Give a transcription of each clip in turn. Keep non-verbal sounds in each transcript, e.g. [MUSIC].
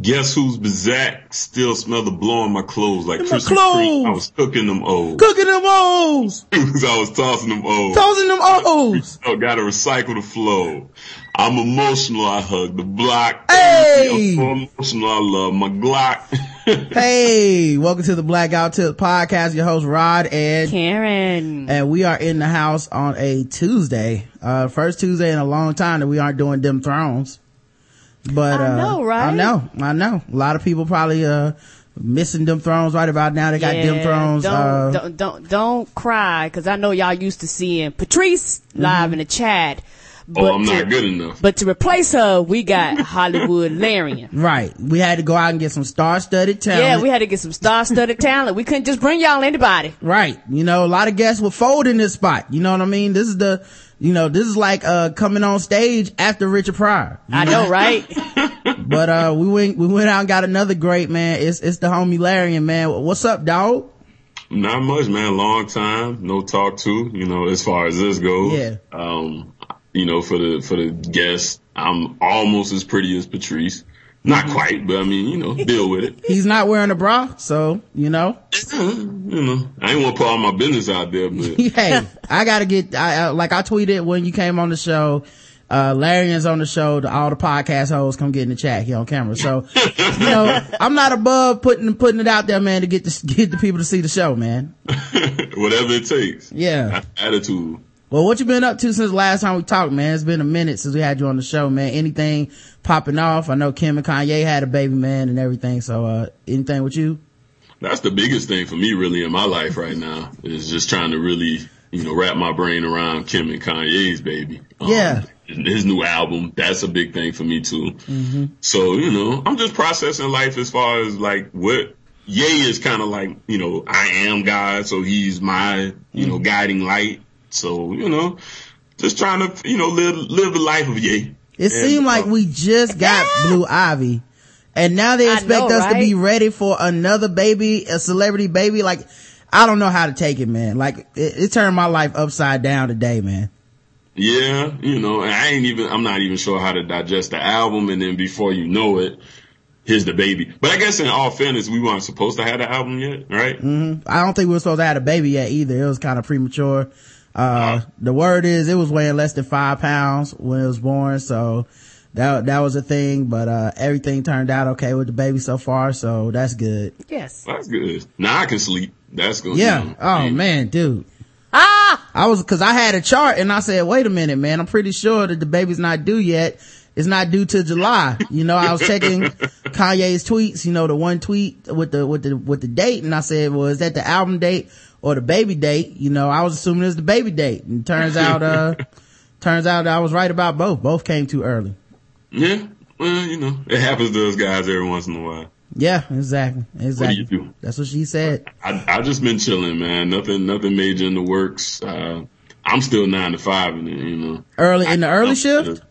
Guess who's Bazak still smell the blow on my clothes like my Krispy clothes. Kreme. I was cooking them O's. Cooking them O's. [LAUGHS] I was tossing them O's. Tossing them O's. I gotta recycle the flow. I'm emotional. I hug the block. Hey! I'm emotional. I love my Glock. [LAUGHS] Hey, welcome to the Black Guy Who Tips podcast. Your host Rod and Karen. and we are in the house on a Tuesday, uh, first Tuesday in a long time that we aren't doing them thrones. But I uh, know, right? I know, I know. A lot of people probably uh missing them thrones right about now. They got them thrones. Don't, uh, don't, don't, don't cry, because I know y'all used to seeing Patrice live in the chat. But oh, I'm to, not good enough. But to replace her, we got [LAUGHS] Hollywood Larion. Right. We had to go out and get some star-studded talent. Yeah, we had to get some star-studded talent. We couldn't just bring y'all anybody. Right. You know, a lot of guests will fold in this spot. You know what I mean? This is the, you know, this is like, uh, coming on stage after Richard Pryor. you I know, right? [LAUGHS] [LAUGHS] But, uh, we went, we went out and got another great man. It's, it's the homie Larion, man. What's up, dog? Not much, man. Long time, no talk to. You know, as far as this goes. Yeah. Um, you know, for the for the guests, I'm almost as pretty as Patrice. Not quite, but I mean, you know, deal with it. He's not wearing a bra, so, you know. You know, I ain't want to put all my business out there, but [LAUGHS] hey, I gotta get, I, I, like I tweeted when you came on the show, uh, Larion's on the show, the, all the podcast hosts come get in the chat here on camera. So, you know, [LAUGHS] I'm not above putting, putting it out there, man, to get the, get the people to see the show, man. [LAUGHS] whatever it takes. Yeah. Attitude. Well, what you been up to since last time we talked, man? It's been a minute since we had you on the show, man. Anything popping off? I know Kim and Kanye had a baby, man, and everything. So, uh, anything with you? That's the biggest thing for me really in my life right now is just trying to really, you know, wrap my brain around Kim and Kanye's baby. Um, Yeah. His new album, that's a big thing for me too. So, you know, I'm just processing life as far as like what Ye is kind of like, you know, I am God. So he's my, you know, guiding light. So, you know, just trying to, you know, live, live the life of Ye. It And, seemed like uh, we just got Blue Ivy. And now they expect know, us to be ready for another baby, a celebrity baby. Like, I don't know how to take it, man. Like, it, it turned my life upside down today, man. Yeah, you know, and I ain't even, I'm not even sure how to digest the album. And then before you know it, here's the baby. But I guess in all fairness, we weren't supposed to have the album yet, right? I don't think we were supposed to have a baby yet either. It was kind of premature. Uh, the word is it was weighing less than five pounds when it was born. So that, that was a thing, but, uh, everything turned out okay with the baby so far. So that's good. Yes. That's good. Now I can sleep. That's good. Yeah. You Oh hey, man, dude. Ah! I was, cause I had a chart and I said, wait a minute, man, I'm pretty sure that the baby's not due yet. It's not due to July. You know, I was checking [LAUGHS] Kanye's tweets, you know, the one tweet with the, with the, with the date. And I said, well, is that the album date or the baby date? You know, I was assuming it was the baby date. And turns [LAUGHS] out, uh, turns out I was right about both. Both came too early. Yeah. Well, you know, it happens to us guys every once in a while. Yeah, exactly. Exactly. you do? That's what she said. I, I just been chilling, man. Nothing, nothing major in the works. Uh, I'm still nine to five in it, you know. Early, in the early shift?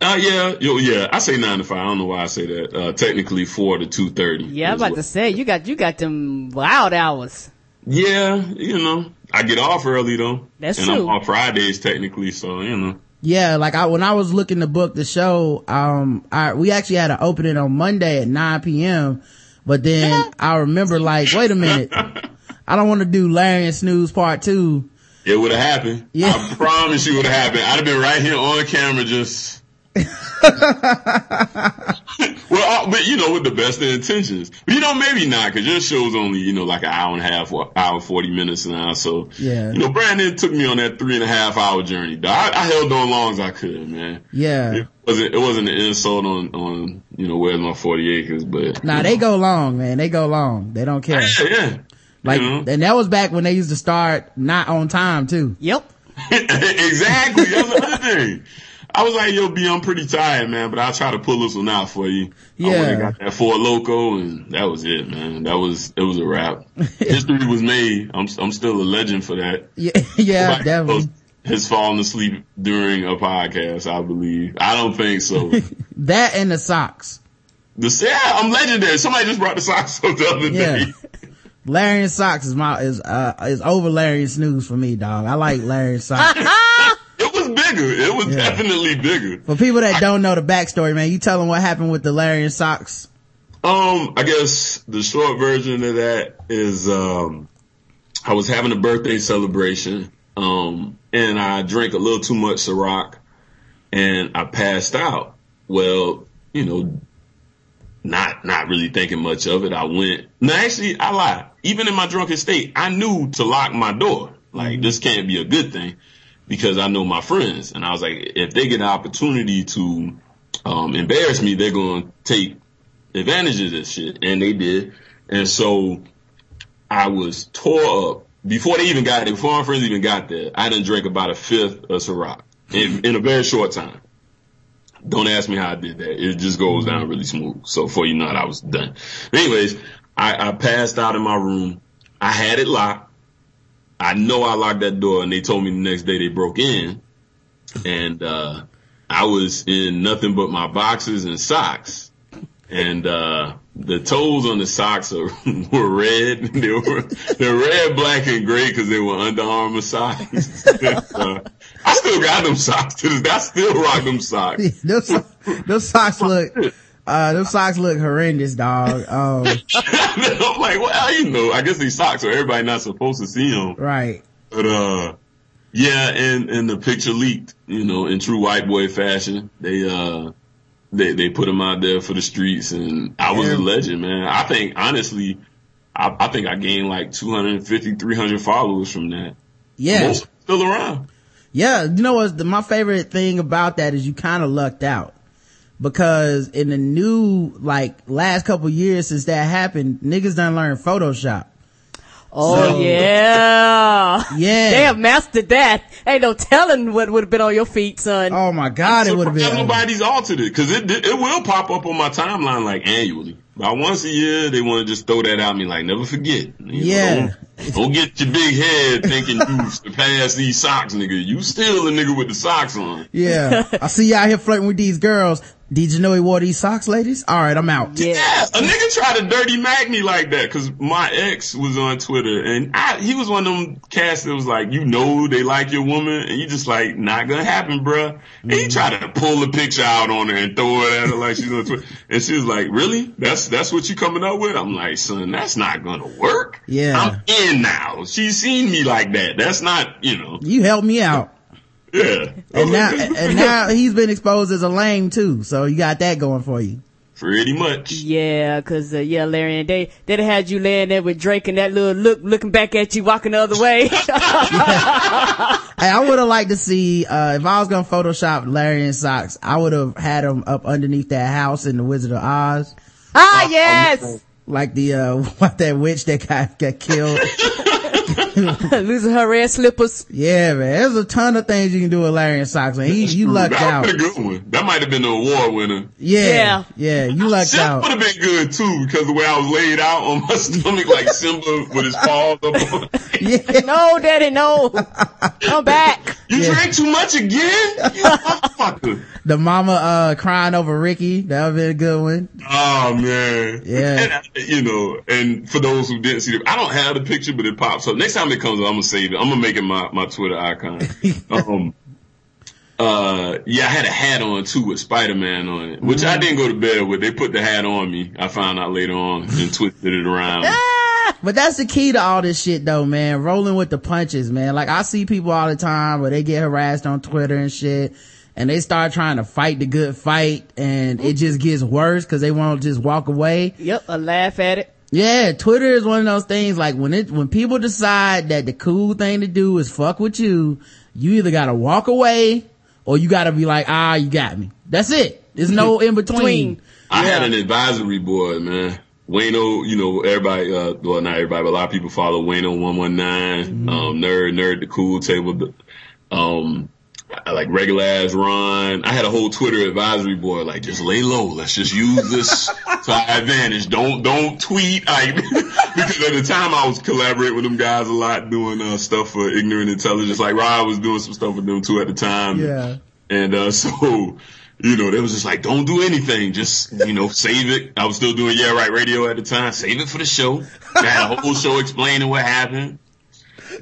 Uh, yeah, yo, yeah. I say nine to five. I don't know why I say that. Uh, technically four to two thirty. Yeah, I'm about to say, you got, you got them wild hours. Yeah, you know, I get off early though. That's and true. I'm off Fridays technically, so you know. Yeah, like I, when I was looking to book the show, um, I, we actually had an opening on Monday at 9 p.m. But then [LAUGHS] I remember like, wait a minute. I don't want to do Larion Snooze part two. It would have happened. Yeah. I promise you it would have happened. I'd have been right here on camera just. [LAUGHS] well, uh, but you know, with the best of intentions. But you know, maybe not, cause your show's only, you know, like an hour and a half or hour 40 minutes now. So, Yeah. you know, Brandon took me on that three and a half hour journey. I, I held on long as I could, man. Yeah. It wasn't, it wasn't an insult on, on, you know, where's my 40 acres, but. Nah, you they know. go long, man. They go long. They don't care. Yeah, yeah. Like, You know? and that was back when they used to start not on time too. Yep. [LAUGHS] exactly. That's the other thing. I was like, yo, B, I'm pretty tired, man, but I'll try to pull this one out for you. I went and Yeah. got that Four Loko and that was it, man. That was, it was a wrap. [LAUGHS] History was made. I'm, I'm still a legend for that. Yeah, [LAUGHS] yeah, Nobody definitely. Has fallen asleep during a podcast, I believe. I don't think so. [LAUGHS] That and the socks. the, yeah, I'm legendary. Somebody just brought the socks up the other Yeah. day. Larion socks is my, is, uh, is over Larion Snooze for me, dog. I like Larion socks. It was bigger. It was Yeah. definitely bigger. For people that don't know the backstory, man, you tell them what happened with the Larion socks. Um, I guess the short version of that is, um, I was having a birthday celebration, um, and I drank a little too much Ciroc and I passed out. Well, you know, not, not really thinking much of it. I went, no, actually, I lied. Even in my drunken state, I knew to lock my door. Like, this can't be a good thing because I know my friends. And I was like, if they get an opportunity to, um, embarrass me, they're going to take advantage of this shit. And they did. And so I was tore up before they even got there, before my friends even got there. I didn't drink about a fifth of Ciroc in, in a very short time. Don't ask me how I did that. It just goes down really smooth. So before you know it, I was done. Anyways, I, I passed out in my room. I had it locked. I know I locked that door and they told me the next day they broke in and, uh, I was in nothing but my boxers and socks and, uh, the toes on the socks are, [LAUGHS] were red. [LAUGHS] They were, they're red, black, and gray because they were Under Armour socks. [LAUGHS] uh, I still got them socks to this. I still rock them socks. those, those socks look, uh, those socks look horrendous, dog. Um, [LAUGHS] I'm like, well, you know, I guess these socks are everybody not supposed to see them. right. But, uh, yeah, and, and the picture leaked, you know, in true white boy fashion. They, uh, they, they put them out there for the streets and I was Yeah. a legend, man. I think, honestly, I, I think I gained like 250, 300 followers from that. Yeah. Most still around. Yeah, you know what? My favorite thing about that is you kind of lucked out because in the new like last couple years since that happened, niggas done learned Photoshop. Oh So- yeah. Yeah. They have mastered that. Ain't no telling what would have been on your feet, son. Oh my god, it would have Surprised been. Nobody's altered it because it it will pop up on my timeline like annually. About once a year, they want to just throw that at me like never forget. You know, Yeah. don't, don't get your big head thinking you [LAUGHS] surpass these socks, nigga. You still a nigga with the socks on. Yeah, [LAUGHS] I see you out here flirting with these girls. Did you know he wore these socks, ladies? All right, I'm out. Yeah. Yeah, a nigga tried to dirty mag me like that because my ex was on Twitter and I, he was one of them cats that was like, you know, they like your woman and you just like, not gonna happen, bruh. And he mm-hmm. tried to pull the picture out on her and throw it at her like she's on Twitter. And she was like, really? That's, that's what you coming up with? I'm like, son, that's not gonna work. Yeah. I'm in now. She's seen me like that. That's not, you know, You helped me out. yeah. And now, and now he's been exposed as a lame too. So you got that going for you. Pretty much. Yeah, cause, uh, yeah, Larry, and they, they'd have had you laying there with Drake and that little look, looking back at you, walking the other way. [LAUGHS] [LAUGHS] Hey, I would have liked to see, uh, if I was gonna Photoshop Larry in socks, I would have had him up underneath that house in the Wizard of Oz. Ah, yes! Like the, uh, [LAUGHS] what that witch that got, got killed. [LAUGHS] [LAUGHS] Losing her red slippers. Yeah, man. There's a ton of things you can do with Larry in socks, man. He, you lucked that out. would been a good one. That might have been the award winner. Yeah. Yeah. Yeah. You lucked Simba out. would have been good too because the way I was laid out on my [LAUGHS] stomach, like Simba with his paws up. on- [LAUGHS] Yeah. No, daddy, no. Come back. You Yeah. drank too much again, you motherfucker. The mama, uh, crying over Ricky. That would be a good one. Oh man, Yeah. And, you know, and for those who didn't see it, I don't have the picture, but it pops up. Next time it comes up, I'm gonna save it. I'm gonna make it my my Twitter icon. [LAUGHS] um. Uh, yeah, I had a hat on too with Spider-Man on it, which I didn't go to bed with. They put the hat on me. I found out later on and twisted it around. [LAUGHS] But that's the key to all this shit though, man. Rolling with the punches, man. Like I see people all the time where they get harassed on Twitter and shit and they start trying to fight the good fight and it just gets worse cause they won't just walk away. Yep, I laugh at it. Yeah, Twitter is one of those things like when it, when people decide that the cool thing to do is fuck with you, you either gotta walk away or you gotta be like, ah, you got me. That's it. There's no [LAUGHS] in between. Between. I had an advisory board, man. Wayno, you know, everybody, uh, well, not everybody, but a lot of people follow Wayno 119, um, Nerd, Nerd, the Cool Table, um, I like regular ass Ron. I had a whole Twitter advisory board, like just lay low. Let's just use this [LAUGHS] to our advantage. Don't, don't tweet. I, [LAUGHS] because at the time I was collaborating with them guys a lot doing, uh, stuff for ignorant intelligence. Like Rod was doing some stuff with them too at the time. Yeah. And uh, [LAUGHS] so, you know, they was just like, don't do anything. Just, you know, save it. I was still doing Yeah Right Radio at the time. Save it for the show. I had a whole show explaining what happened.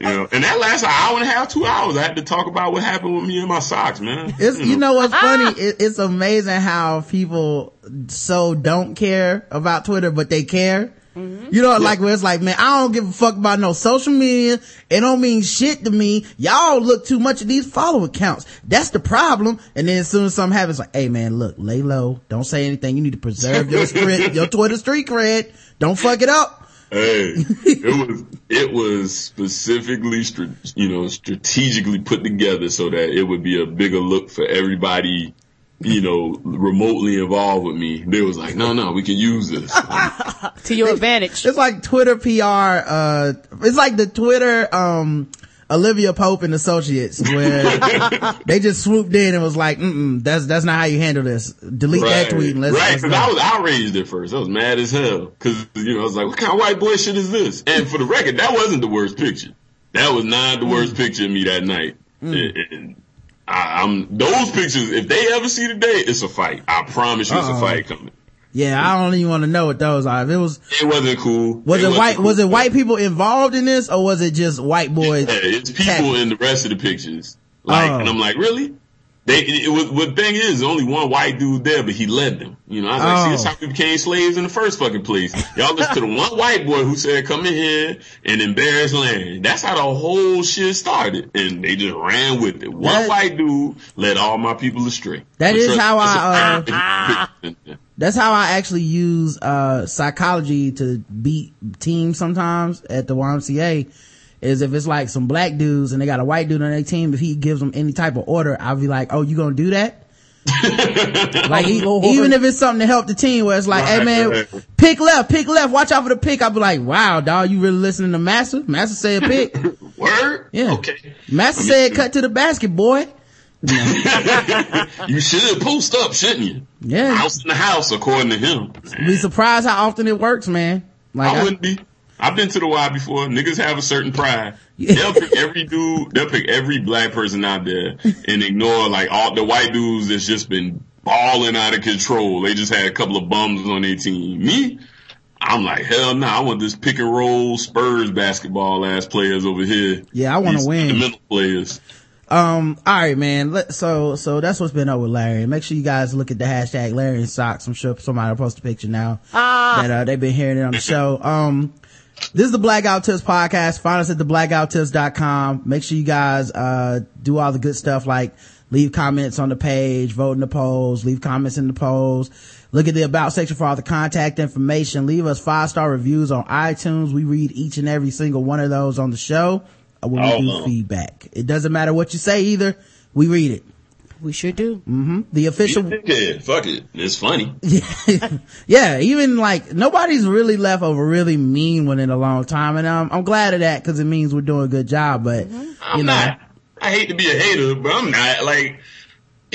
You know, and that lasts an hour and a half, two hours. I had to talk about what happened with me and my socks, man. It's, you know what's funny? It, it's amazing how people so don't care about Twitter, but they care. Mm-hmm. You know, like where it's like, man, I don't give a fuck about no social media. It don't mean shit to me. Y'all look too much at these follow accounts. That's the problem. And then as soon as something happens, like, hey man, look, lay low. Don't say anything. You need to preserve your [LAUGHS] street, your Twitter street cred. Don't fuck it up. Hey, [LAUGHS] it was it was specifically, you know, strategically put together so that it would be a bigger look for everybody you know, remotely involved with me, they was like, no, no, we can use this. [LAUGHS] to your advantage. It's like Twitter PR, uh, it's like the Twitter, um, Olivia Pope and Associates, where [LAUGHS] they just swooped in and was like, mm that's, that's not how you handle this. Delete right, that tweet and let's, Right, cause I was outraged at first. I was mad as hell. Cause, you know, I was like, what kind of white boy shit is this? And for the record, that wasn't the worst picture. That was not the worst mm. picture of me that night. Mm. And, and I, am those pictures. If they ever see the day, it's a fight. I promise you, Uh-oh. it's a fight coming. Yeah, I don't even want to know what those are. If it was, it wasn't cool. Was it, it white? Cool. Was it white people involved in this, or was it just white boys? Yeah, it's people in the rest of the pictures. Like, oh. and I'm like, really? They, it was, what thing is, only one white dude there, but he led them. You know, I was like, see, that's how we became slaves in the first fucking place. Y'all listen to the one white boy who said, come in here and embarrass land. That's how the whole shit started. And they just ran with it. One that, white dude led all my people astray. That is how I, uh, that's how I actually use, uh, psychology to beat teams sometimes at the YMCA is if it's like some black dudes and they got a white dude on their team, if he gives them any type of order, I'll be like, oh, you gonna do that? [LAUGHS] like even if it's something to help the team where it's like, hey man, pick left, pick left, watch out for the pick. I'll be like, wow, dog, you really listening to Master? Master said pick. [LAUGHS] Word? Yeah. Okay. Master said cut to the basket, boy. [LAUGHS] you should post up, shouldn't you? Yeah. House in the house, according to him. Be surprised how often it works, man. Like I, I wouldn't be. I've been to the Y before. Niggas have a certain pride. They'll pick every dude, they'll pick every black person out there and ignore like all the white dudes that's just been balling out of control. They just had a couple of bums on their team. Me, I'm like, hell no, nah, I want this pick and roll Spurs basketball ass players over here. Yeah, I want to win. Fundamental players. Um, all right, man. Let, so, so that's what's been up with Larry. Make sure you guys look at the hashtag Larion socks. I'm sure somebody will post a picture now ah. that, uh, they've been hearing it on the show. Um, this is the Black Guy Who Tips podcast. Find us at theblackguywhotips.com. Make sure you guys, uh, do all the good stuff like leave comments on the page, vote in the polls, leave comments in the polls. Look at the about section for all the contact information. Leave us five star reviews on iTunes. We read each and every single one of those on the show when we do feedback. It doesn't matter what you say either. We read it. We sure do. Mm-hmm. The official. Yeah, fuck it. It's funny. [LAUGHS] yeah, even like nobody's really left over really mean one in a long time, and um, I'm glad of that because it means we're doing a good job. But mm-hmm. I'm you know, not. I hate to be a hater, but I'm not like,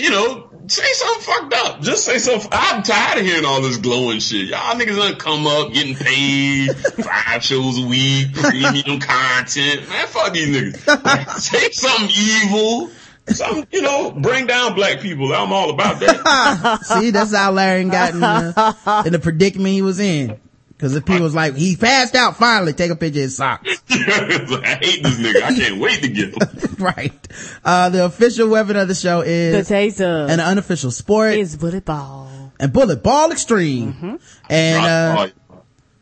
you know, say something fucked up. Just say something. I'm tired of hearing all this glowing shit. Y'all niggas gonna come up getting paid [LAUGHS] five shows a week, premium [LAUGHS] content. Man, fuck these niggas. [LAUGHS] Say something evil some, you know, bring down black people. I'm all about that. See, that's how Larry got in the, in the predicament he was in. Cause the people was like, he passed out finally, take a picture of his socks. [LAUGHS] I hate this nigga. I can't wait to get him. [LAUGHS] right. Uh, the official weapon of the show is the taser. And the unofficial sport is bullet ball. And bullet ball extreme. Mm-hmm. And, uh,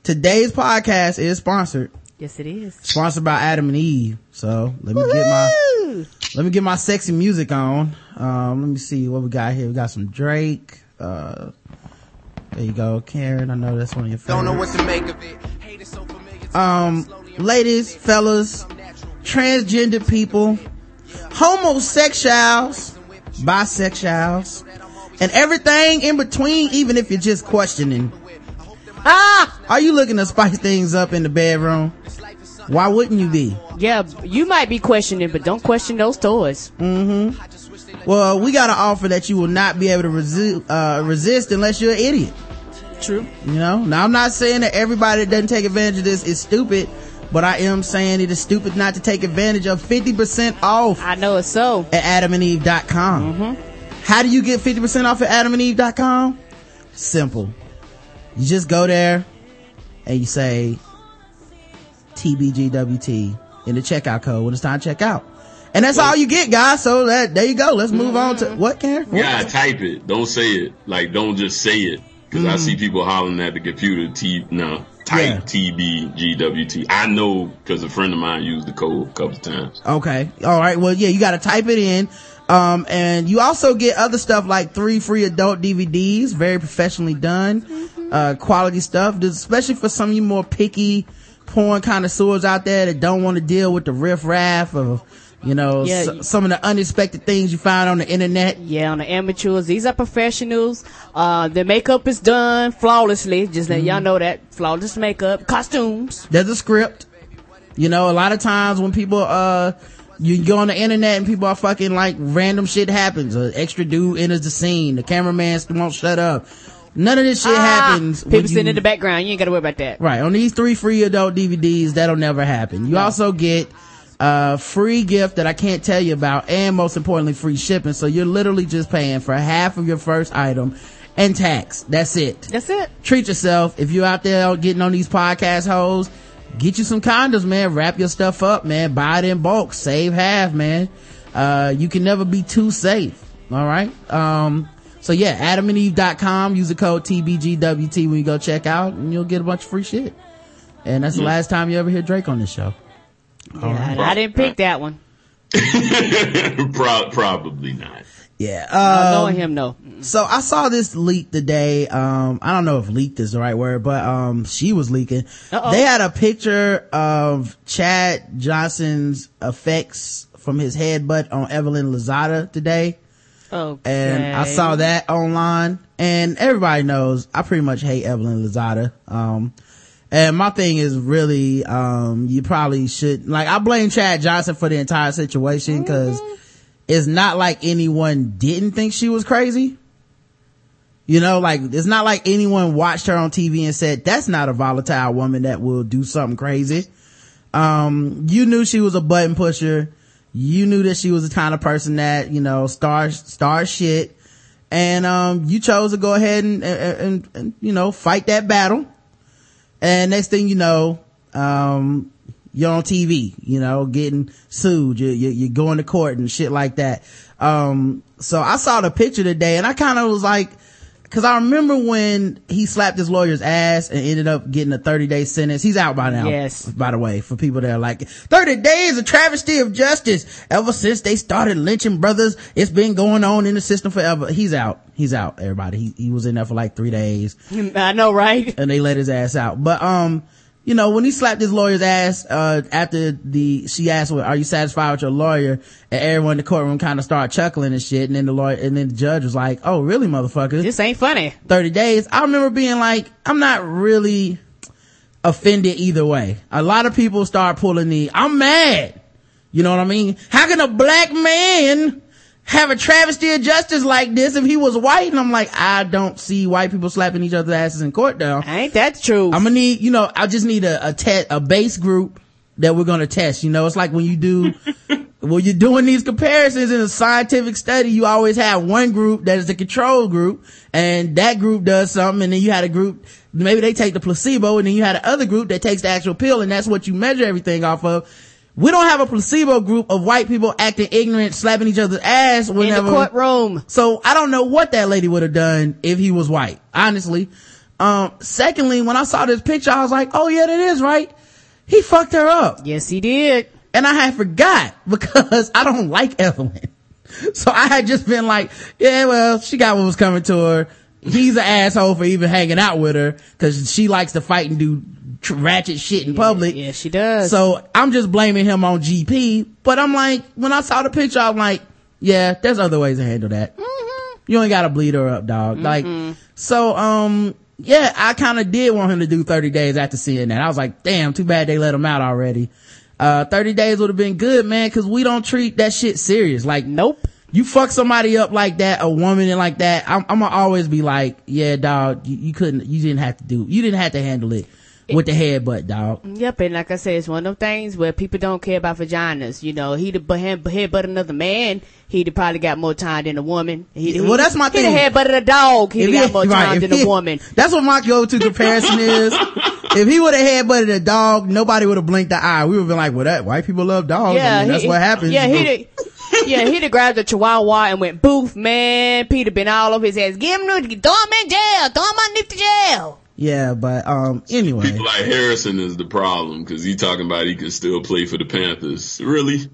today's podcast is sponsored. Yes, it is. Sponsored by Adam and Eve. So let me Woo-hoo! get my, let me get my sexy music on. Um, let me see what we got here. We got some Drake. Uh, there you go, Karen. I know that's one of your favorites. Don't know what to make of it. So um, ladies, fellas, transgender people, homosexuals, bisexuals, and everything in between, even if you're just questioning. Ah! Are you looking to spice things up in the bedroom? Why wouldn't you be? Yeah, you might be questioning, but don't question those toys. Mm-hmm. Well, we got an offer that you will not be able to resi- uh, resist unless you're an idiot. True. You know, now I'm not saying that everybody that doesn't take advantage of this is stupid, but I am saying it is stupid not to take advantage of 50% off. I know it's so. At adamandeve.com. Mm-hmm. How do you get 50% off at adamandeve.com? Simple. You just go there and you say, TBGWT in the checkout code when it's time to check out. And that's all you get, guys. So that, there you go. Let's move on to what, Karen? What? Yeah, type it. Don't say it. Like, don't just say it. because I see people hollering at the computer, T, no, type Yeah. TBGWT. I know because a friend of mine used the code a couple of times. Okay. All right. Well, yeah, you got to type it in. Um, and you also get other stuff like three free adult DVDs, very professionally done, uh, quality stuff, especially for some of you more picky porn connoisseurs out there that don't want to deal with the riff raff of, you know, Yeah, some of the unexpected things you find on the internet. Yeah, on the amateurs. These are professionals. Uh, the makeup is done flawlessly. Just let y'all know that. Flawless makeup. Costumes. There's a script. You know, a lot of times when people, uh, you go on the internet and people are fucking like random shit happens. An extra dude enters the scene. The cameraman won't shut up. None of this shit happens. Ah, People sitting in the background. You ain't gotta worry about that. Right. On these three free adult DVDs, that'll never happen. You also get a free gift that I can't tell you about and most importantly, free shipping. So you're literally just paying for half of your first item and tax. That's it That's it. treat yourself. If you're out there getting on these podcast hoes, get you some condoms, man. Wrap your stuff up, man. Buy it in bulk. Save half, man. Uh, you can never be too safe. All right. Um, so yeah, adamandeve.com. Use the code TBGWT when you go check out and you'll get a bunch of free shit. And that's the last time you ever hear Drake on this show. Yeah, I, I didn't pick that one. [LAUGHS] Pro- probably not. Yeah. Uh, Um, knowing him, no. so I saw this leak today. Um, I don't know if leaked is the right word, but, um, she was leaking. Uh-oh. They had a picture of Chad Johnson's effects from his headbutt on Evelyn Lozada today. Okay. And I saw that online and everybody knows I pretty much hate Evelyn Lozada. Um, and my thing is really, um, you probably should, like, I blame Chad Johnson for the entire situation because it's not like anyone didn't think she was crazy. You know, like, it's not like anyone watched her on TV and said, that's not a volatile woman that will do something crazy. Um, you knew she was a button pusher. You knew that she was the kind of person that, you know, star, star shit. And, um, you chose to go ahead and, and, and, and, you know, fight that battle. And next thing you know, um, you're on TV, you know, getting sued. You're, you're, you're going to court and shit like that. Um, so I saw the picture today and I kind of was like, cause I remember when he slapped his lawyer's ass and ended up getting a 30 day sentence. He's out by now. Yes. By the way, for people that are like, 30 days, a travesty of justice. Ever since they started lynching brothers, it's been going on in the system forever. He's out. He's out, everybody. He, he was in there for like three days [LAUGHS] I know, right? and they let his ass out. But, um, you know, when he slapped his lawyer's ass, uh, after the, she asked, well, are you satisfied with your lawyer? And everyone in the courtroom kind of started chuckling and shit. And then the lawyer, and then the judge was like, oh, really, motherfucker? This ain't funny. 30 days. I remember being like, I'm not really offended either way. A lot of people start pulling the, I'm mad. You know what I mean? How can a black man have a travesty of justice like this if he was white? And I'm like, I don't see white people slapping each other's asses in court now. Ain't that true? I'm gonna need, you know, I just need a, a test, a base group that we're gonna test. You know, it's like when you do, [LAUGHS] when you're doing these comparisons in a scientific study, you always have one group that is the control group and that group does something and then you had a group, maybe they take the placebo and then you had another group that takes the actual pill and that's what you measure everything off of. We don't have a placebo group of white people acting ignorant, slapping each other's ass in the courtroom. So I don't know what that lady would have done if he was white, honestly. Um, secondly, when I saw this picture, I was like, oh yeah, that is right. He fucked her up. Yes, he did. And I had forgot [LAUGHS] because I don't like Evelyn. So I had just been like, yeah, well, she got what was coming to her. He's an asshole for even hanging out with her because she likes to fight and do tr- ratchet shit in public. Yeah, she does. So I'm just blaming him on GP. But I'm like, when I saw the picture, I'm like, yeah, there's other ways to handle that. You ain't gotta bleed her up, dog. Like, so, um, yeah, I kinda did want him to do 30 days after seeing that. I was like, damn, too bad they let him out already. Uh, 30 days would have been good, man, cause we don't treat that shit serious. Like, nope. you fuck somebody up like that, a woman and like that, I'm, I'm gonna always be like, yeah, dog, you, you couldn't, you didn't have to do, you didn't have to handle it with the headbutt, dog. Yep, and like I said, it's one of them things where people don't care about vaginas. You know, he'd have head, headbutted another man, he'd have probably got more time than a woman. He'd, Well, that's my thing. he'd thing. have headbutted a dog, he'd got more [LAUGHS] right, time than he- a woman. That's what my go-to comparison is. [LAUGHS] if he would have headbutted a dog, nobody would have blinked the eye. We would have been like, well, that white people love dogs. Yeah, I mean, that's he- what happens. Yeah, he did. Yeah, he'd have grabbed a chihuahua and went boof, man. PETA been all over his ass. Give him, the- throw him in jail. Throw him underneath the jail. Yeah, but, um, anyway. People [LAUGHS] like Harrison is the problem because he talking about he can still play for the Panthers. Really? [LAUGHS]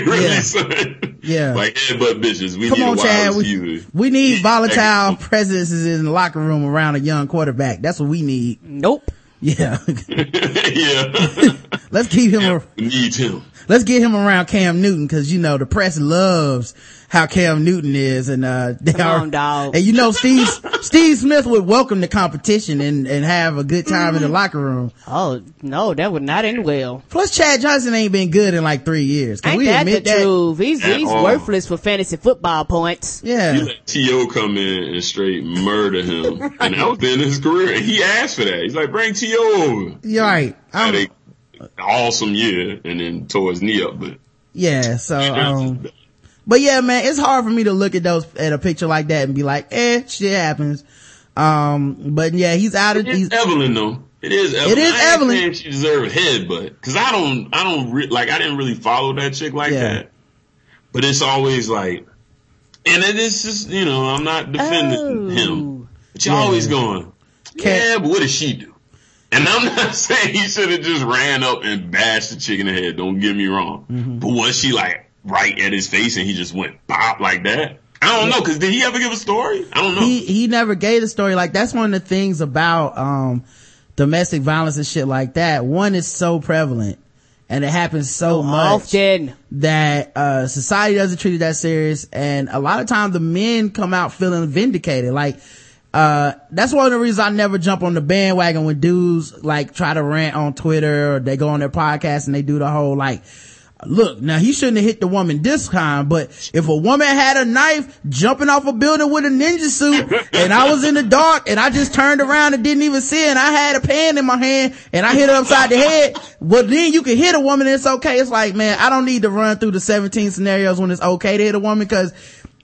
Really, Yeah. son? Yeah. Like headbutt bitches. We Come need on, a wide Chad. We, we need volatile presences in the locker room around a young quarterback. That's what we need. Nope. Yeah. [LAUGHS] yeah. let's keep him, we need him. Let's get him around Cam Newton because, you know, the press loves how Cam Newton is and, uh, [LAUGHS] they Come are, on, dog. and you know, Steve, Steve Smith would welcome the competition and, and have a good time in the locker room. Oh, no, that would not end well. Plus Chad Johnson ain't been good in like three years. Can Ain't we that admit the that? truth? He's, At he's all. worthless for fantasy football points. Yeah. You let T.O. come in and straight murder him. [LAUGHS] And that was the end his career. And he asked for that. He's like, bring T.O. over. You're right. I'm, a awesome year and then tore his knee up. But yeah. So, um, but yeah, man, it's hard for me to look at those, at a picture like that and be like, eh, shit happens. Um, but yeah, he's out of, he's, Evelyn though. It is Evelyn. It is I Evelyn. She deserved head, but cause I don't, I don't re- like, I didn't really follow that chick like Yeah. that. But it's always like, and it is just, you know, I'm not defending Oh. him. But you're Yeah. always going, yeah, but what did she do? And I'm not [LAUGHS] saying he should have just ran up and bashed the chick in the head. Don't get me wrong. Mm-hmm. But was she like right at his face and he just went pop like that? I don't know. Cause did he ever give a story? I don't know. he he never gave a story like that's one of the things about um domestic violence and shit like that one is so prevalent and it happens so much Often. that uh society doesn't treat it that serious and a lot of times the men come out feeling vindicated like uh that's one of the reasons i never jump on the bandwagon when dudes like try to rant on twitter or they go on their podcast and they do the whole like look now he shouldn't have hit the woman this time but if a woman had a knife jumping off a building with a ninja suit and i was in the dark and i just turned around and didn't even see it and i had a pan in my hand and i hit her upside the head well then you can hit a woman and it's okay. It's like man i don't need to run through the 17 scenarios when it's okay to hit a woman because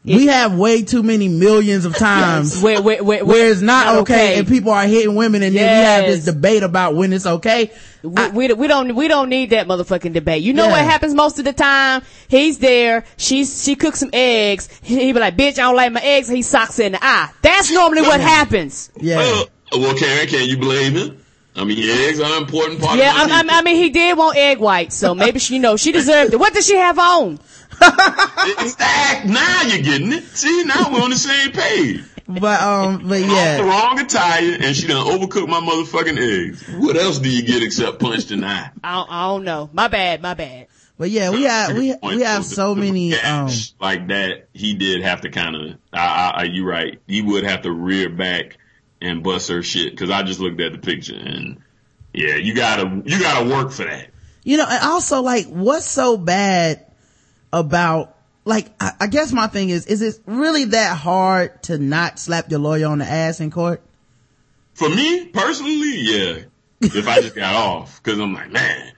we have way too many millions of times Where, where, where, where it's not, okay, and people are hitting women and then we have this debate about when it's okay. We, we, we don't we don't need that motherfucking debate. You know Yeah. what happens most of the time? He's there. She's she cooks some eggs. He, he be like, "Bitch, I don't like my eggs." He socks in the eye. That's normally what happens. Yeah. Well, well, can can you blame him? I mean, eggs are an important part. Yeah, of I, I, I mean, he did want egg whites, so maybe she, you know, she deserved it. What does she have on? Exact. Now you're getting it. See, now we're on the same page. But, um, but Off the yeah. wrong attire, and she done overcooked my motherfucking eggs. What else do you get except punched in the eye? I don't, I don't know. My bad, my bad. But yeah, we have, we, we have so many, um, like that. He did have to kind of. I, I, I, you right. He would have to rear back and bust her shit because I just looked at the picture and yeah, you gotta you gotta work for that. you know, and also like, what's so bad about, like, I, I guess my thing is, is it really that hard to not slap your lawyer on the ass in court? For me personally, yeah. If I just got [LAUGHS] off, because I'm like, man,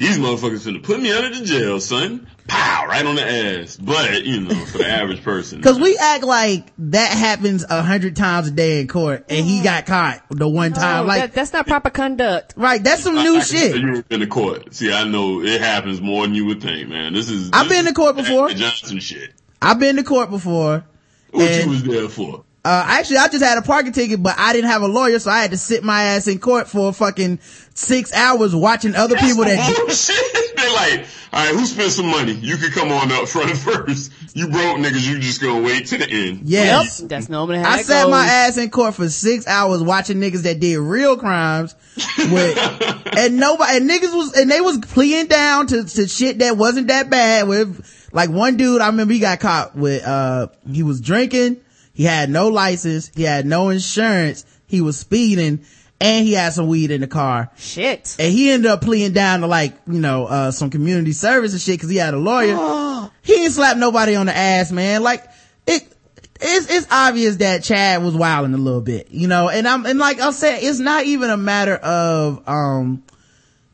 these motherfuckers finna put me under the jail, son. Pow, right on the ass. But you know, for the average person, [LAUGHS] Cause we act like that happens a hundred times a day in court and he got caught the one time. Oh, like, that, that's not proper conduct. right, that's some I- new I can shit. tell You in the court. See, I know it happens more than you would think, man. This is. I've this been is to court before. Johnson shit. I've been to court before. What And- you was there for? Uh, actually, I just had a parking ticket, but I didn't have a lawyer, so I had to sit my ass in court for fucking six hours watching other people that. oh, shit. They like, all right, who spent some money? You could come on up front [LAUGHS] first. You broke niggas. You just gonna wait to the end. Yes. Yep, that's normally how I it sat goes. my ass in court for six hours watching niggas that did real crimes with, [LAUGHS] and nobody, and niggas was, and they was pleading down to, to shit that wasn't that bad with, like one dude, I remember he got caught with, uh, he was drinking, he had no license, he had no insurance, he was speeding, and he had some weed in the car. Shit. And he ended up pleading down to like, you know, uh, some community service and shit cause he had a lawyer. [GASPS] he didn't slap nobody on the ass, man. Like, it, it's, it's obvious that Chad was wilding a little bit, you know, and I'm, and like I said, it's not even a matter of, um,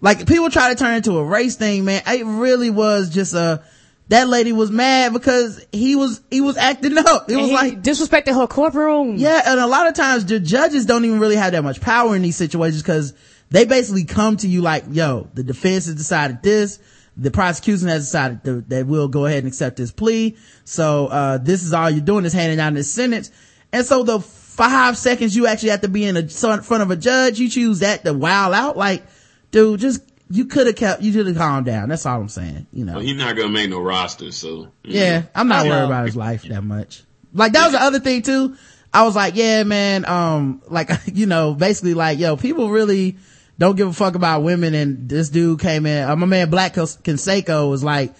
like people try to turn it into a race thing, man. It really was just a, that lady was mad because he was, he was acting up. It And was like, disrespecting her courtroom. yeah, and a lot of times the judges don't even really have that much power in these situations because they basically come to you like, yo, the defense has decided this. The prosecution has decided to, that we'll go ahead and accept this plea. So, uh, this is all you're doing is handing down this sentence. And so the five seconds you actually have to be in a front of a judge, you choose that to wow out. Like, dude, just, you could have kept, you should have calmed down. That's all I'm saying, you know. Well, he's not gonna make no roster, so. Yeah, know. I'm not worried about his life that much. Like, that was the other thing too. I was like, yeah, man, um, like, [LAUGHS] you know, basically like, yo, people really, don't give a fuck about women. And this dude came in, uh, my man Black Canseco was like,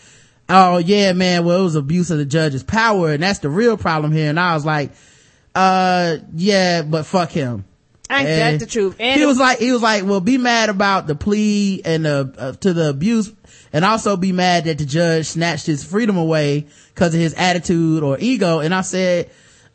oh yeah, man, well, it was abuse of the judge's power. And that's the real problem here. And I was like, uh, yeah, but fuck him. Ain't that the truth? And he was like, he was like, well, be mad about the plea and the, uh, to the abuse and also be mad that the judge snatched his freedom away because of his attitude or ego. And I said,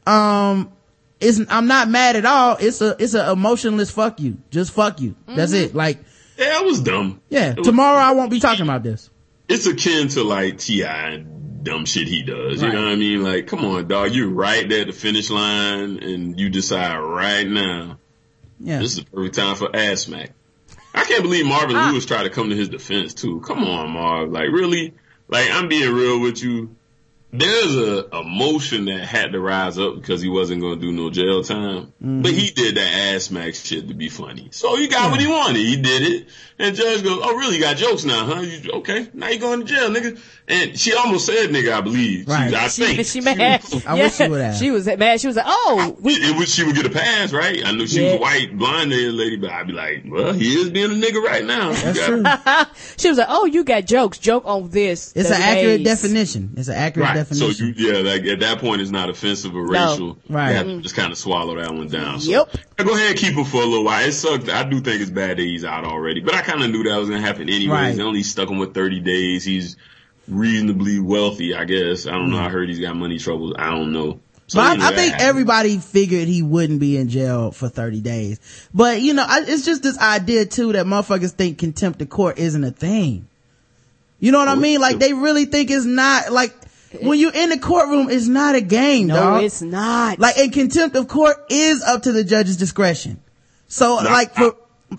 um, it's I'm not mad at all. It's a it's a emotionless fuck you. Just fuck you. Mm-hmm. That's it. Like yeah, it was dumb. Yeah, was, tomorrow I won't be talking about this. It's akin to like T.I. and dumb shit he does. Right. You know what I mean? Like, come on, dog. You're right there at the finish line, and you decide right now. Yeah, this is the perfect time for ass smack. I can't believe Marvin ah. Lewis tried to come to his defense too. Come on, Marv. Like, really? Like, I'm being real with you there's a emotion that had to rise up because he wasn't going to do no jail time. Mm-hmm. But he did that ass smack shit to be funny. So he got yeah. what he wanted. He did it. And judge goes, oh really, you got jokes now, huh? You, okay, now you going to jail, nigga. And she almost said nigga, I believe. Right. She, I she, think. She, mad. She was, I yeah. wish she would have. She was mad. She was like, oh. We, it was, she would get a pass, right? I knew she yeah. was a white, blonde lady, but I'd be like, well, he is being a nigga right now. That's true. [LAUGHS] she was like, oh, you got jokes. Joke on this. It's an accurate definition. It's an accurate right. definition. So you, yeah, like at that point, it's not offensive or racial. No. Right. You have to just kind of swallow that one down. So yep. Go ahead and keep it for a little while. It sucked. I do think it's bad that he's out already, but I kind of knew that was going to happen anyway. Right. They only stuck him with 30 days. He's reasonably wealthy, I guess. I don't know. Mm-hmm. I heard he's got money troubles. I don't know. So but I, I think everybody figured he wouldn't be in jail for 30 days. But you know, I, it's just this idea too that motherfuckers think contempt of court isn't a thing. You know what oh, I mean? Like they really think it's not like when you're in the courtroom, it's not a game, no, dog. it's not. Like a contempt of court is up to the judge's discretion. So no, like for,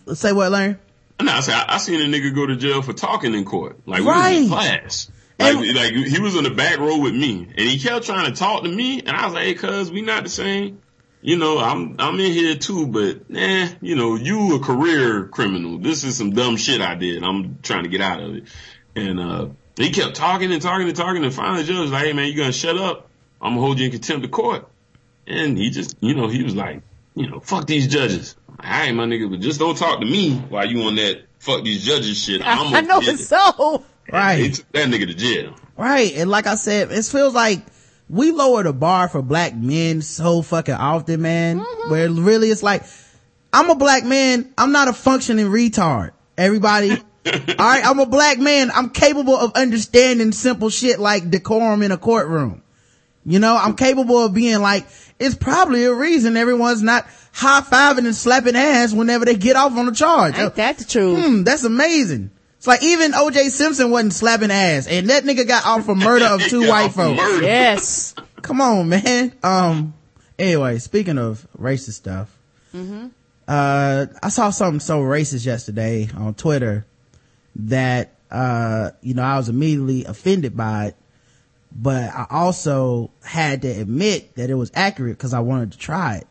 I, say what, Larry? No, I, say, I, I seen a nigga go to jail for talking in court. Like, right. we was in class. Like, and, like, he was in the back row with me and he kept trying to talk to me and I was like, hey, cuz, we not the same. You know, I'm, I'm in here too, but nah, you know, you a career criminal. This is some dumb shit I did. I'm trying to get out of it. And, uh, he kept talking and talking and talking and finally the judge was like, hey man, you gonna shut up? I'm gonna hold you in contempt of court. And he just, you know, he was like, you know, fuck these judges. I ain't my nigga, but just don't talk to me while you on that fuck these judges shit. [LAUGHS] I'm I know it's so. Right. that nigga to jail. Right. And like I said, it feels like we lower the bar for black men so fucking often, man. Mm-hmm. Where really it's like, I'm a black man. I'm not a functioning retard. Everybody. [LAUGHS] [LAUGHS] all right. I'm a black man. I'm capable of understanding simple shit like decorum in a courtroom. You know, I'm capable of being like, it's probably a reason everyone's not high fiving and slapping ass whenever they get off on a charge. Ain't that the truth? Hmm, that's amazing. It's like even OJ Simpson wasn't slapping ass and that nigga got off for murder of two [LAUGHS] white folks. Murder. Yes. Come on, man. Um, anyway, speaking of racist stuff, mm-hmm. uh, I saw something so racist yesterday on Twitter that, uh, you know, I was immediately offended by it but I also had to admit that it was accurate because I wanted to try it.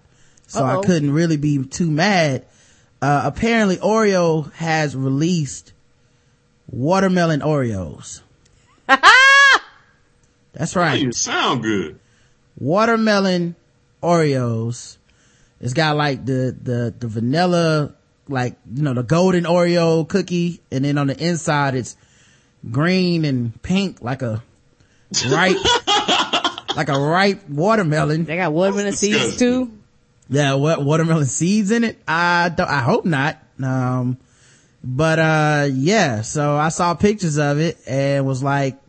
So Uh-oh. I couldn't really be too mad. Uh, apparently Oreo has released watermelon Oreos. [LAUGHS] That's right. You sound good. Watermelon Oreos. It's got like the, the, the vanilla, like, you know, the golden Oreo cookie. And then on the inside, it's green and pink, like a ripe, [LAUGHS] like a ripe watermelon. They got watermelon seeds too. Yeah, what watermelon seeds in it? I don't. I hope not. Um, but uh, yeah. So I saw pictures of it and was like,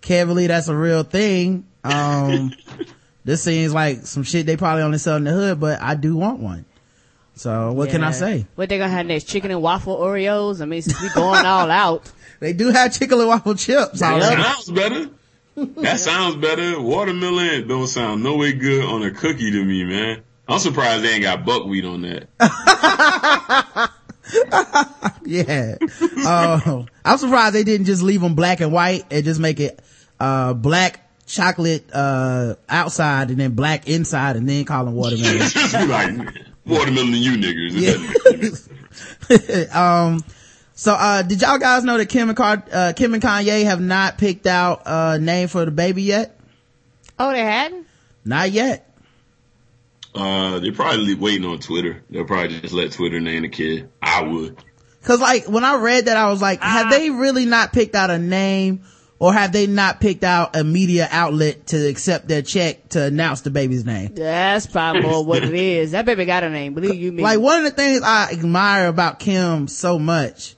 can't believe that's a real thing. Um, [LAUGHS] this seems like some shit they probably only sell in the hood, but I do want one. So what yeah. can I say? What they gonna have next? Chicken and waffle Oreos? I mean, since we going all out. [LAUGHS] They do have chicken and waffle chips. That sounds better that sounds better. Watermelon don't sound no way good on a cookie to me, man. I'm surprised they ain't got buckwheat on that. [LAUGHS] yeah. Uh, I'm surprised they didn't just leave them black and white and just make it, uh, black chocolate, uh, outside and then black inside and then call them watermelon. [LAUGHS] just be like, watermelon and you niggas. Yeah. [LAUGHS] um, so, uh, did y'all guys know that Kim and, Car- uh, Kim and Kanye have not picked out a name for the baby yet? Oh, they hadn't? Not yet. Uh, they're probably waiting on Twitter. They'll probably just let Twitter name the kid. I would. Cause like, when I read that, I was like, have they really not picked out a name or have they not picked out a media outlet to accept their check to announce the baby's name? That's probably more what it is. That baby got a name, believe you me. Like one of the things I admire about Kim so much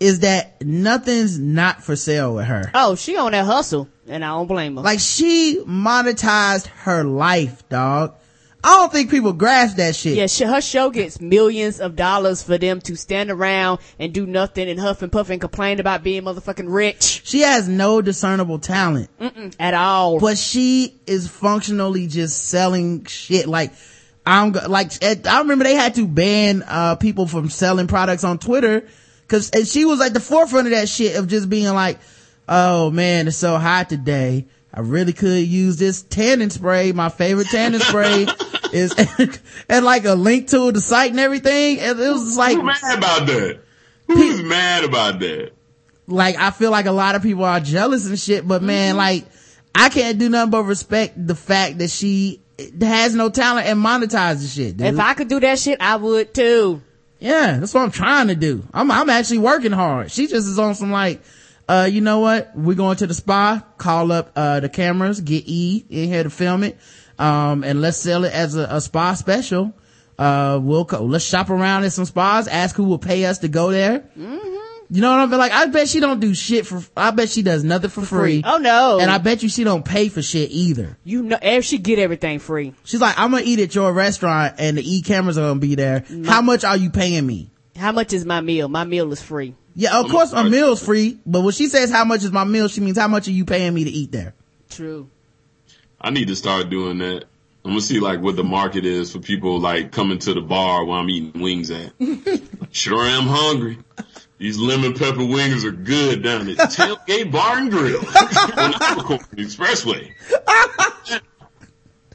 is that nothing's not for sale with her. oh, she on that hustle, and I don't blame her. Like she monetized her life, dog. I don't think people grasp that shit. yeah, her show gets millions of dollars for them to stand around and do nothing and huff and puff and complain about being motherfucking rich She has no discernible talent, at all. but she is functionally just selling shit. Like I'm like, at- I remember they had to ban, uh, people from selling products on Twitter cause and she was at the forefront of that shit of just being like, oh man, it's so hot today. I really could use this tanning spray. My favorite tanning spray [LAUGHS] is, [LAUGHS] and like a link to the site and everything. And it was just like, Who's mad about that? Who's mad about that? like I feel like a lot of people are jealous and shit, but man, like I can't do nothing but respect the fact that she has no talent and monetizes shit. Dude. if I could do that shit, I would too. yeah, that's what I'm trying to do. I'm I'm actually working hard. She just is on some like, uh, you know what? We're going to the spa. Call up uh the cameras. Get E in here to film it. Um, and let's sell it as a, a spa special. Uh, we'll co- let's shop around at some spas. Ask who will pay us to go there. You know what I mean? Like, I bet she don't do shit for, I bet she does nothing for free. Oh no. And I bet you she don't pay for shit either. you know, if she get everything free. She's like, I'm gonna eat at your restaurant and the E cameras are gonna be there. How much are you paying me? How much is my meal? My meal is free. Yeah, of course my meal's free, but when she says how much is my meal, she means how much are you paying me to eat there? True. I need to start doing that. I'm gonna see like what the market is for people like coming to the bar while I'm eating wings at. [LAUGHS] sure am hungry. These lemon pepper wings are good down at Tailgate Bar and Grill [LAUGHS] on the Expressway.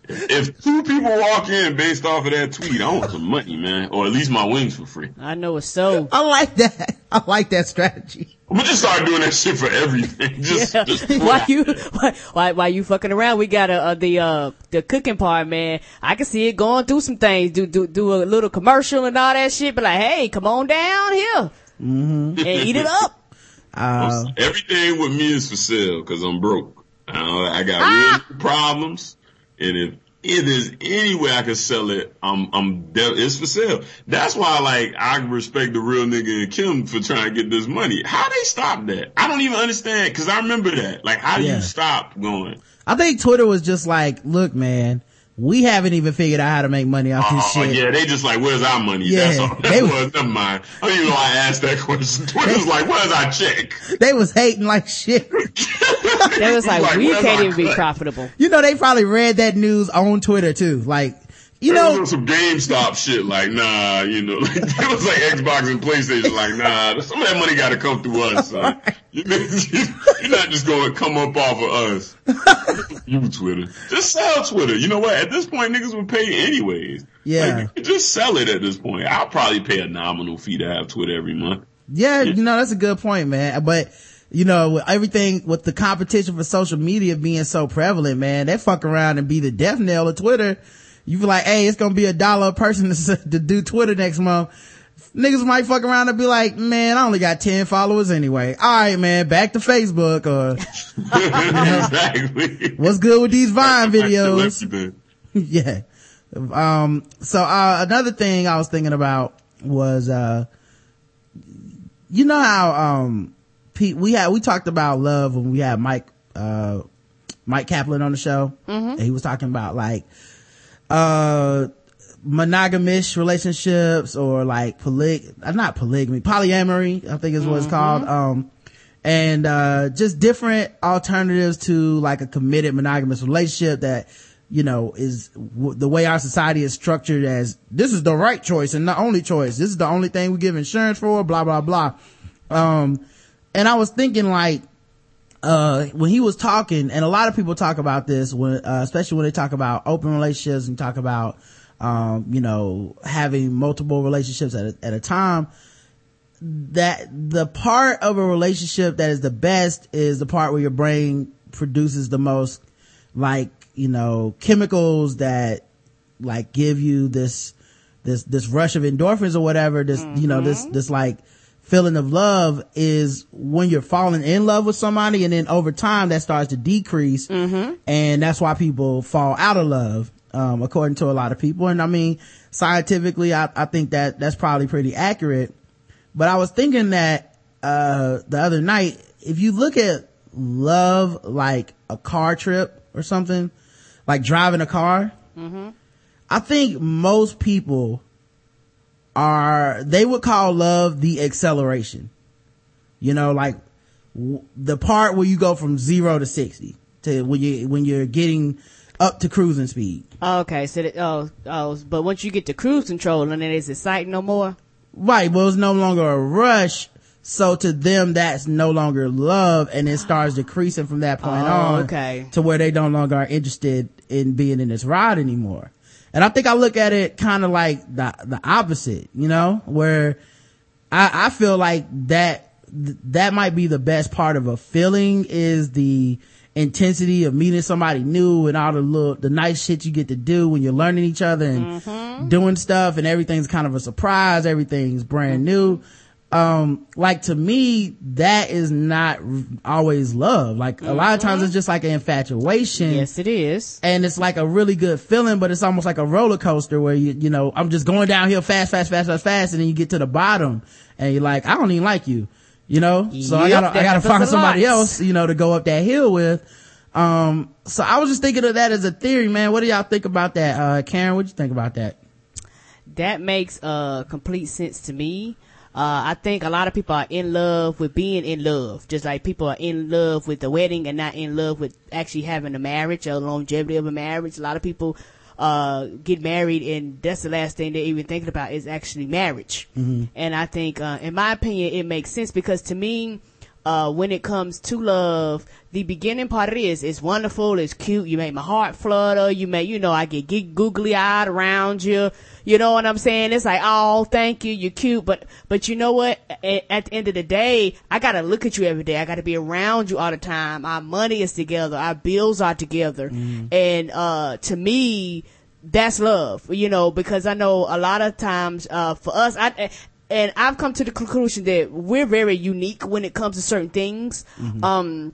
If two people walk in based off of that tweet, I want some money, man, or at least my wings for free. I know it's so. I like that. I like that strategy. I'm just start doing that shit for everything. [LAUGHS] Just, Yeah. just [LAUGHS] why you why, why why you fucking around? We got a, uh the uh the cooking part, man. I can see it going through some things. Do do do a little commercial and all that shit. But like, hey, come on down here and eat it up. [LAUGHS] Uh, Everything with me is for sale because I'm broke. Uh, I got Ah. real problems, and if it is any way I can sell it, I'm I'm de- it's for sale. That's why like I respect the real nigga and Kim for trying to get this money. How they stop that? I don't even understand because I remember that. Like how do Yeah. you stop going? I think Twitter was just like, look, man, we haven't even figured out how to make money off this shit. Oh shit. yeah, they just like where's our money? Yeah, That's all. That [LAUGHS] they- was never mind. I don't even know why I asked that question. [LAUGHS] Twitter's like where's our check? They was hating like shit. [LAUGHS] They was like, Like, we can't our even be profitable. You know, they probably read that news on Twitter too. Like, you know, some GameStop shit, like, nah, you know, [LAUGHS] like, it was like Xbox and PlayStation, like, nah, some of that money gotta come through us, son. You, [LAUGHS] are not just gonna come up off of us. [LAUGHS] you, Twitter. Just sell Twitter. You know what? At this point, niggas would pay anyways. Yeah. Like, just sell it at this point. I'll probably pay a nominal fee to have Twitter every month. yeah, you know, that's a good point, man. But, you know, with everything, with the competition for social media being so prevalent, man, they fuck around and be the death knell of Twitter. You be like, hey, it's gonna be a dollar a person [LAUGHS] to, to do Twitter next month. Niggas might fuck around and be like, man, I only got 10 followers anyway. Alright, man, back to Facebook or [LAUGHS] exactly. what's good with these Vine videos? [LAUGHS] Yeah. Um, so, uh, another thing I was thinking about was, uh, you know how, um, Pete, we had, we talked about love when we had Mike, uh, Mike Kaplan on the show. And he was talking about like, uh, monogamous relationships or like poly, uh, not polygamy, polyamory, I think is what it's called. Um, and, uh, just different alternatives to like a committed monogamous relationship that you know, is w- the way our society is structured as this is the right choice and the only choice. This is the only thing we give insurance for, blah, blah, blah. Um, and I was thinking like, uh, when he was talking, and a lot of people talk about this when, uh, especially when they talk about open relationships and talk about, um, you know, having multiple relationships at a, at a time, that the part of a relationship that is the best is the part where your brain produces the most, like, you know, chemicals that, like, give you this, this, this rush of endorphins or whatever, this, mm-hmm. you know, this, this like, feeling of love is when you're falling in love with somebody and then over time that starts to decrease mm-hmm. and that's why people fall out of love um, according to a lot of people and i mean scientifically I, I, think that that's probably pretty accurate but i was thinking that uh, the other night if you look at love like a car trip or something like driving a car mm-hmm. i think most people are, they would call love the acceleration. You know, like w- the part where you go from zero to 60 to when you, when you're getting up to cruising speed. Oh, okay. So, that, oh, oh, but once you get to cruise control and then it's exciting no more? Right. Well, it's no longer a rush. So to them, that's no longer love and it starts decreasing from that point oh, on. Okay. To where they no longer are interested in being in this ride anymore. And I think I look at it kind of like the, the opposite, you know, where I, I feel like that, that might be the best part of a feeling is the intensity of meeting somebody new and all the little, the nice shit you get to do when you're learning each other and mm-hmm. doing stuff and everything's kind of a surprise. Everything's brand new um like to me that is not always love. Like mm-hmm. a lot of times it's just like an infatuation. Yes it is. And it's like a really good feeling but it's almost like a roller coaster where you you know i'm just going downhill fast fast fast fast fast and then you get to the bottom and you're like i don't even like you you know? So yep, i gotta i gotta find somebody else you know to go up that hill with. Um so i was just thinking of that as a theory man. What do y'all think about that? Uh karen what do you think about that? That makes uh complete sense to me uh, I think a lot of people are in love with being in love, just like people are in love with the wedding and not in love with actually having a marriage or longevity of a marriage. A lot of people, uh, get married and that's the last thing they're even thinking about is actually marriage. Mm-hmm. And I think, uh, in my opinion, it makes sense because to me, uh, when it comes to love, the beginning part it is, it's wonderful, it's cute, you make my heart flutter, you make, you know, I get, get googly eyed around you, you know what I'm saying? It's like, oh, thank you, you're cute, but, but you know what? At, at the end of the day, I gotta look at you every day, I gotta be around you all the time, our money is together, our bills are together, mm. and, uh, to me, that's love, you know, because I know a lot of times, uh, for us, I, and I've come to the conclusion that we're very unique when it comes to certain things. Mm-hmm. Um,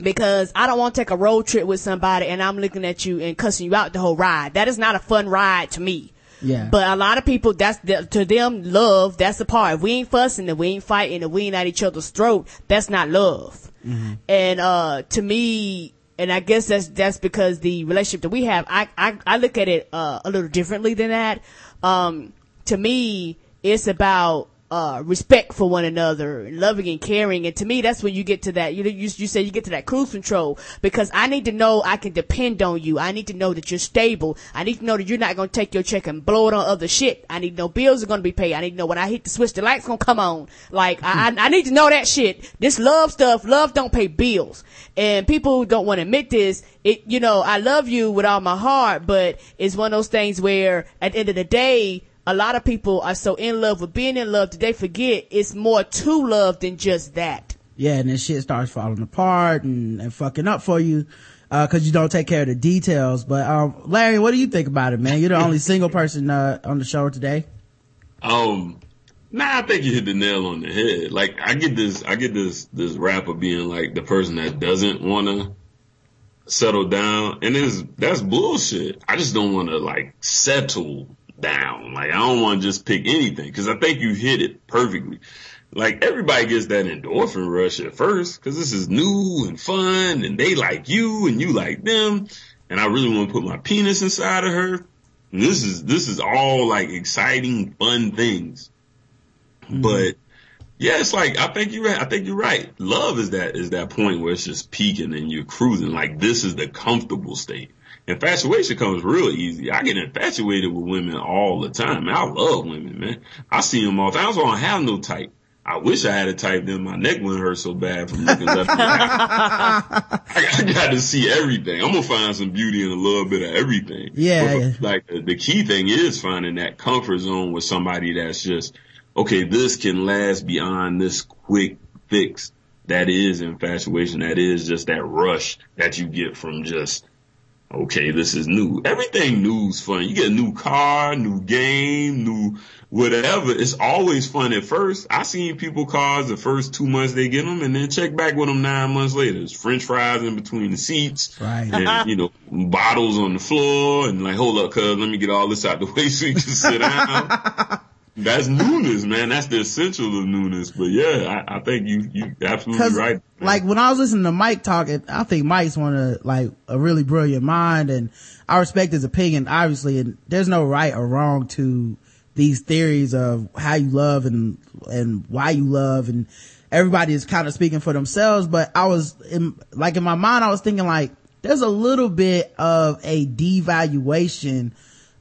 because I don't want to take a road trip with somebody and I'm looking at you and cussing you out the whole ride. That is not a fun ride to me. Yeah. But a lot of people, that's the, to them, love, that's the part. If we ain't fussing, if we ain't fighting, if we ain't at each other's throat, that's not love. Mm-hmm. And, uh, to me, and I guess that's, that's because the relationship that we have, I, I, I look at it, uh, a little differently than that. Um, to me, it's about uh, respect for one another, and loving and caring. And to me, that's when you get to that, you, you, you say you get to that cruise control because I need to know I can depend on you. I need to know that you're stable. I need to know that you're not going to take your check and blow it on other shit. I need to know bills are going to be paid. I need to know when I hit the switch, the light's going to come on. Like, I, I need to know that shit. This love stuff, love don't pay bills. And people don't want to admit this. It, you know, I love you with all my heart, but it's one of those things where at the end of the day, a lot of people are so in love with being in love that they forget it's more to love than just that. Yeah, and then shit starts falling apart and, and fucking up for you uh, cause you don't take care of the details. But, um, Larry, what do you think about it, man? You're the only [LAUGHS] single person, uh, on the show today. Um, nah, I think you hit the nail on the head. Like, I get this, I get this, this rap of being like the person that doesn't want to settle down. And is that's bullshit. I just don't want to like settle down. Like I don't want to just pick anything because I think you hit it perfectly. Like everybody gets that endorphin rush at first because this is new and fun and they like you and you like them. And I really want to put my penis inside of her. And this is, this is all like exciting, fun things. Mm-hmm. But yeah, it's like, I think you're, I think you're right. Love is that, is that point where it's just peaking and you're cruising. Like this is the comfortable state. Infatuation comes real easy. I get infatuated with women all the time. Man, I love women, man. I see them all the time. I don't have no type. I wish I had a type, then my neck wouldn't hurt so bad from looking left and. I, [LAUGHS] I got to see everything. I'm gonna find some beauty in a little bit of everything. Yeah, But, yeah. Like the, the key thing is finding that comfort zone with somebody that's just okay. This can last beyond this quick fix. That is infatuation. That is just that rush that you get from just okay, this is new. Everything new is fun. You get a new car, new game, new whatever. It's always fun at first. I seen people cars the first two months they get them and then check back with them nine months later. It's french fries in between the seats. Right. And, [LAUGHS] you know, bottles on the floor and like, hold up, cuz, let me get all this out the way so you can sit down. [LAUGHS] That's newness, man. That's the essential of newness. But yeah, I, I think you, you absolutely right. man. like when I was listening to Mike talking, I think Mike's one of like a really brilliant mind and I respect his opinion, obviously, and there's no right or wrong to these theories of how you love and, and why you love and everybody is kind of speaking for themselves. But I was in, like in my mind, I was thinking like, there's a little bit of a devaluation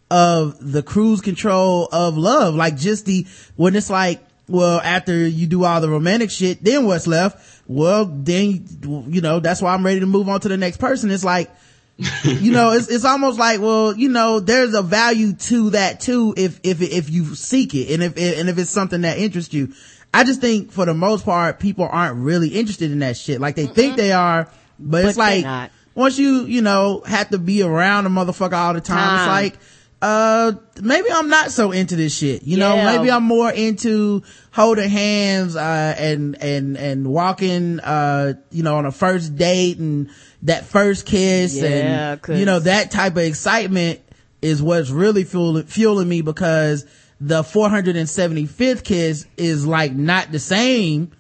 of the cruise control of love. Like just the, when it's like, well, after you do all the romantic shit, then what's left? Well, then, you know, that's why I'm ready to move on to the next person. It's like, [LAUGHS] you know, it's, it's almost like, well, you know, there's a value to that too if, if, if you seek it and if, and if it's something that interests you. I just think for the most part, people aren't really interested in that shit. Like they think they are, but, it's But they're like, not. once you, you know, have to be around a motherfucker all the time, Time. it's like, uh, maybe I'm not so into this shit. You know, Yeah. maybe I'm more into holding hands, uh, and, and, and walking, uh, you know, on a first date and that first kiss Yeah, and, you know, that type of excitement is what's really fueling, fueling me because the 475th kiss is like not the same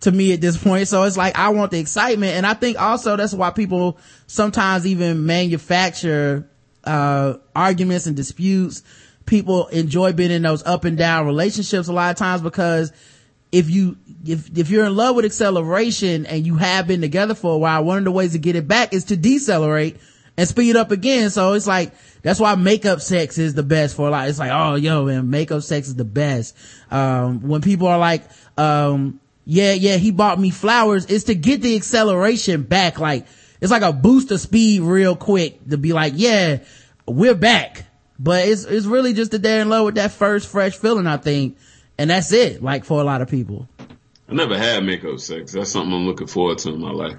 to me at this point. So it's like, I want the excitement. And I think also that's why people sometimes even manufacture, uh, arguments and disputes. People enjoy being in those up and down relationships a lot of times because if you, if, if you're in love with acceleration and you have been together for a while, one of the ways to get it back is to decelerate and speed up again. So it's like, that's why makeup sex is the best for a lot. It's like, oh, yo, man, makeup sex is the best. Um, when people are like, um, yeah, yeah, he bought me flowers, it's to get the acceleration back. Like, it's like a boost of speed real quick to be like, yeah, we're back. But it's, it's really just that they're in love with that first fresh feeling, I think. And that's it, like for a lot of people. I never had makeup sex. That's something I'm looking forward to in my life.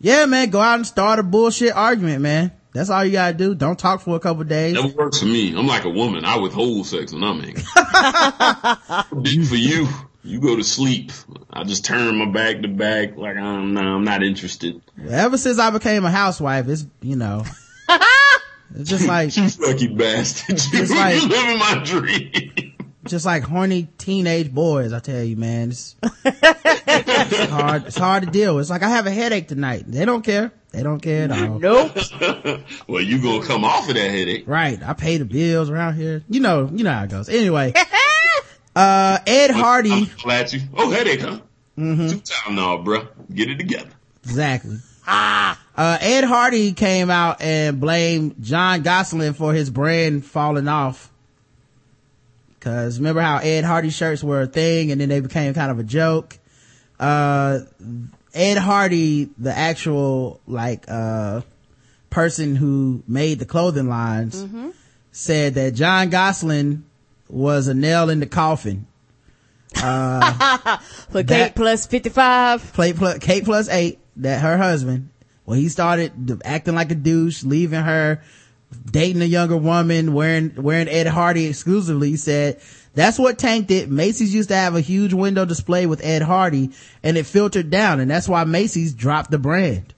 Yeah, man, go out and start a bullshit argument, man. That's all you gotta do. Don't talk for a couple days. Never works for me. I'm like a woman. I withhold sex when I'm angry. [LAUGHS] For you. You go to sleep. I just turn my back to back like I'm no, I'm not interested. Ever since I became a housewife, it's, you know, [LAUGHS] it's just like, You lucky bastard. You It's like- living my dream. just like horny teenage boys, I tell you, man. It's, [LAUGHS] it's hard, it's hard to deal with. It's like, I have a headache tonight. They don't care. They don't care at all. Nope. [LAUGHS] well, you gonna come off of that headache. Right. I pay the bills around here. You know, you know how it goes. Anyway, uh, Ed Hardy. I'm flat you. Oh, headache, huh? Mm-hmm. Two time now, bruh. Get it together. Exactly. Uh, Ed Hardy came out and blamed Jon Gosselin for his brand falling off. Cause remember how Ed Hardy shirts were a thing and then they became kind of a joke. Uh, Ed Hardy, the actual, like, uh, person who made the clothing lines said that Jon Gosselin was a nail in the coffin. [LAUGHS] For That- Kate plus 55. play plus Kate plus eight that her husband when he started acting like a douche, leaving her, dating a younger woman, wearing wearing Ed Hardy exclusively. Said that's what tanked it. Macy's used to have a huge window display with Ed Hardy, and it filtered down, and that's why Macy's dropped the brand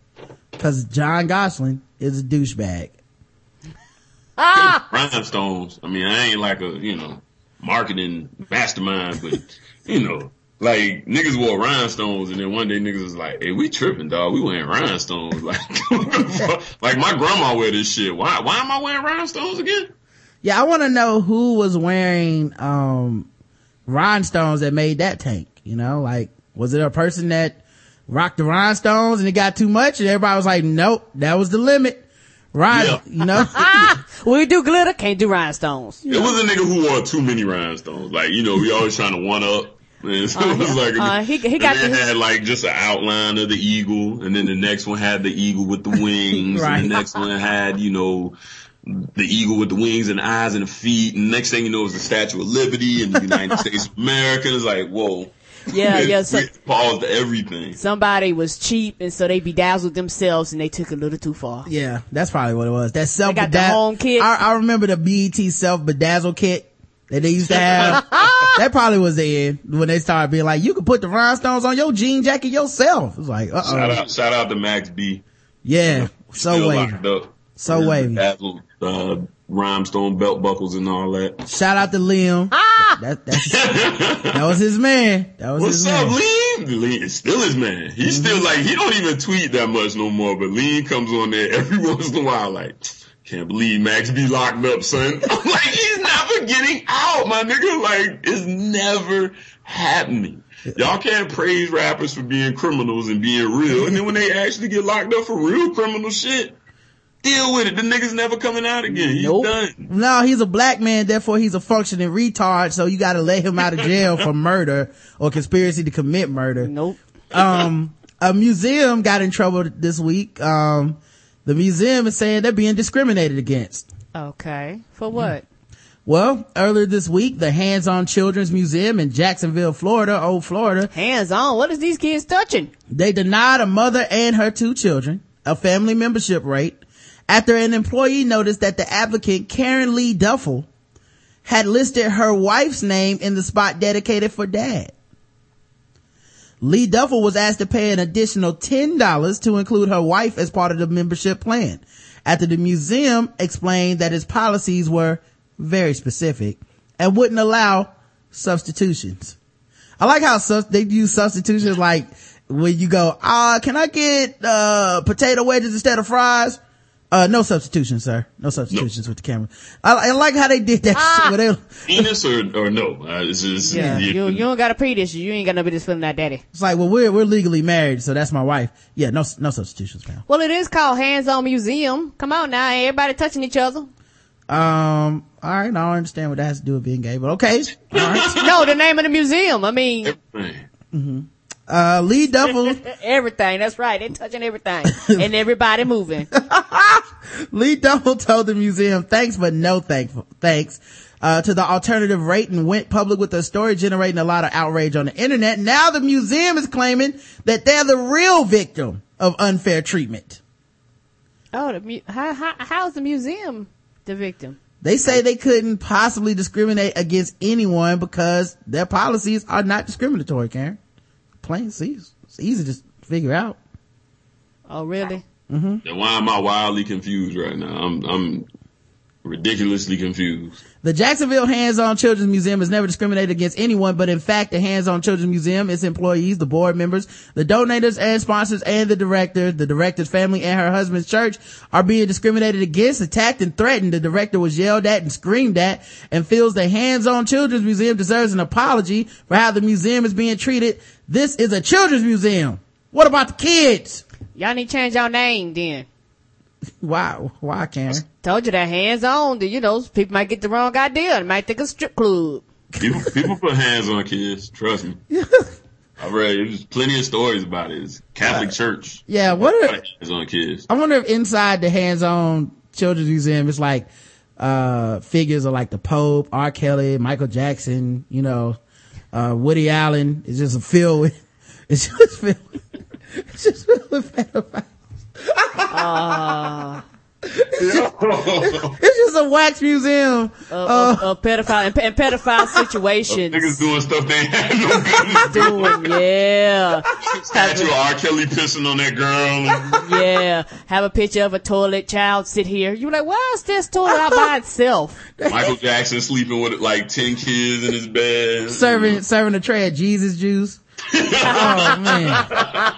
because John Gosling is a douchebag. Rhinestones. I mean, I ain't like a, you know, marketing mastermind, but, you know, like niggas wore rhinestones and then one day niggas was like, hey, we tripping, dog. We wearing rhinestones. [LAUGHS] Like, like my grandma wear this shit. Why, why am I wearing rhinestones again? Yeah, I want to know who was wearing um rhinestones that made that tank. You know, like was it a person that rocked the rhinestones and it got too much and everybody was like, nope, that was the limit. Right. Yeah. [LAUGHS] You know? [LAUGHS] We do glitter, can't do rhinestones. It was a nigga who wore too many rhinestones. Like, you know, we always trying to one up. Man, [LAUGHS] so it was like, uh, he- he got then the- had like just an outline of the eagle, and then the next one had the eagle with the wings, Right. and the next one had, you know, the eagle with the wings and the eyes and the feet, and the next thing you know, it was the Statue of Liberty and the United States of America. It's like, whoa. [LAUGHS] Yeah, yeah. So, paused everything. somebody was cheap and so they bedazzled themselves and they took a little too far. Yeah, that's probably what it was. That self got the home kit. I, I remember the BET self bedazzle kit that they used to have. [LAUGHS] that probably was the end when they started being like, you can put the rhinestones on your jean jacket yourself. It was like, uh Shout oh. out, shout out to Max B. Yeah, so wavy. up. So wavy. Dazzled, uh, rhinestone belt buckles and all that. Shout out to Liam. That, that's, that was his man. That was What's his up, man. Lean? Lean is still his man. He's Mm-hmm. still like, he don't even tweet that much no more, but Lean comes on there every [LAUGHS] once in a while like, can't believe Max be locked up, son. [LAUGHS] I'm like, he's never getting out, my nigga. Like, it's never happening. Y'all can't praise rappers for being criminals and being real. And then when they actually get locked up for real criminal shit, deal with it. The nigga's never coming out again. He's Nope. done. No, he's a black man, therefore he's a functioning retard, so you gotta let him out of jail for murder or conspiracy to commit murder. Nope. um a museum got in trouble this week um the museum is saying they're being discriminated against Okay. For what? well earlier this week the hands-on children's museum in jacksonville florida old florida Hands on. What is these kids touching? they denied a mother and her two children a family membership rate after an employee noticed that the applicant karen lee duffel had listed her wife's name in the spot dedicated for dad Lee Duffel was asked to pay an additional $10 to include her wife as part of the membership plan after the museum explained that its policies were very specific and wouldn't allow substitutions. I like how they use substitutions like when you go, uh, can I get, uh, potato wedges instead of fries? Uh, no substitutions, sir. No substitutions with the camera. I, I like how they did that shit where they, Penis or, or no? Uh, it's just, Yeah. You, you don't gotta pee this. You ain't got no business feeling that daddy. it's like, well, we're, we're legally married, so that's my wife. Yeah, no, no substitutions, man. Well, it is called Hands On Museum. Come on now. Everybody touching each other. Um, all right, I don't understand what that has to do with being gay, but okay. All right. [LAUGHS] No, the name of the museum. I mean, Man. Uh, Lee Duffel, [LAUGHS] everything. That's right. They're touching everything. [LAUGHS] and everybody moving. [LAUGHS] Lee Duffel told the museum thanks, but no thanks, thanks, uh, to the alternative rate and went public with the story generating a lot of outrage on the internet. Now the museum is claiming that they're the real victim of unfair treatment. Oh, the mu- how, how, how's the museum the victim? They say they couldn't possibly discriminate against anyone because their policies are not discriminatory, Karen. Plain see, it's easy to figure out. Oh, really? Mm-hmm. Then why am I wildly confused right now? I'm I'm ridiculously confused. The Jacksonville Hands-On Children's Museum has never discriminated against anyone, but in fact, the Hands-On Children's Museum, its employees, the board members, the donors and sponsors, and the director, the director's family and her husband's church are being discriminated against, attacked, and threatened. The director was yelled at and screamed at and feels the Hands-On Children's Museum deserves an apology for how the museum is being treated. This is a children's museum. What about the kids? Y'all need to change your name then. Why, why, Karen? Told you that hands on. You know, people might get the wrong idea. They might think a strip club. People people put hands on kids. Trust me. [LAUGHS] I read there's plenty of stories about it. It's Catholic Church. Yeah, what are, Hands on kids. I wonder if inside the hands-on children's museum it's like uh figures of like the Pope, R. Kelly, Michael Jackson, you know, uh Woody Allen. is just filled with [LAUGHS] it's just filled [LAUGHS] it's just filled with pedophiles. It's just a wax museum. Of, of, of pedophile and, and pedophile [LAUGHS] situations. Niggas doing stuff they ain't had no business doing. Doing, yeah, Statue of R. Kelly pissing on that girl. yeah. Have a picture of a toilet child sit here. You're like, why is this toilet out by itself? Michael Jackson sleeping with like ten kids in his bed. serving serving a tray of Jesus juice. Oh man.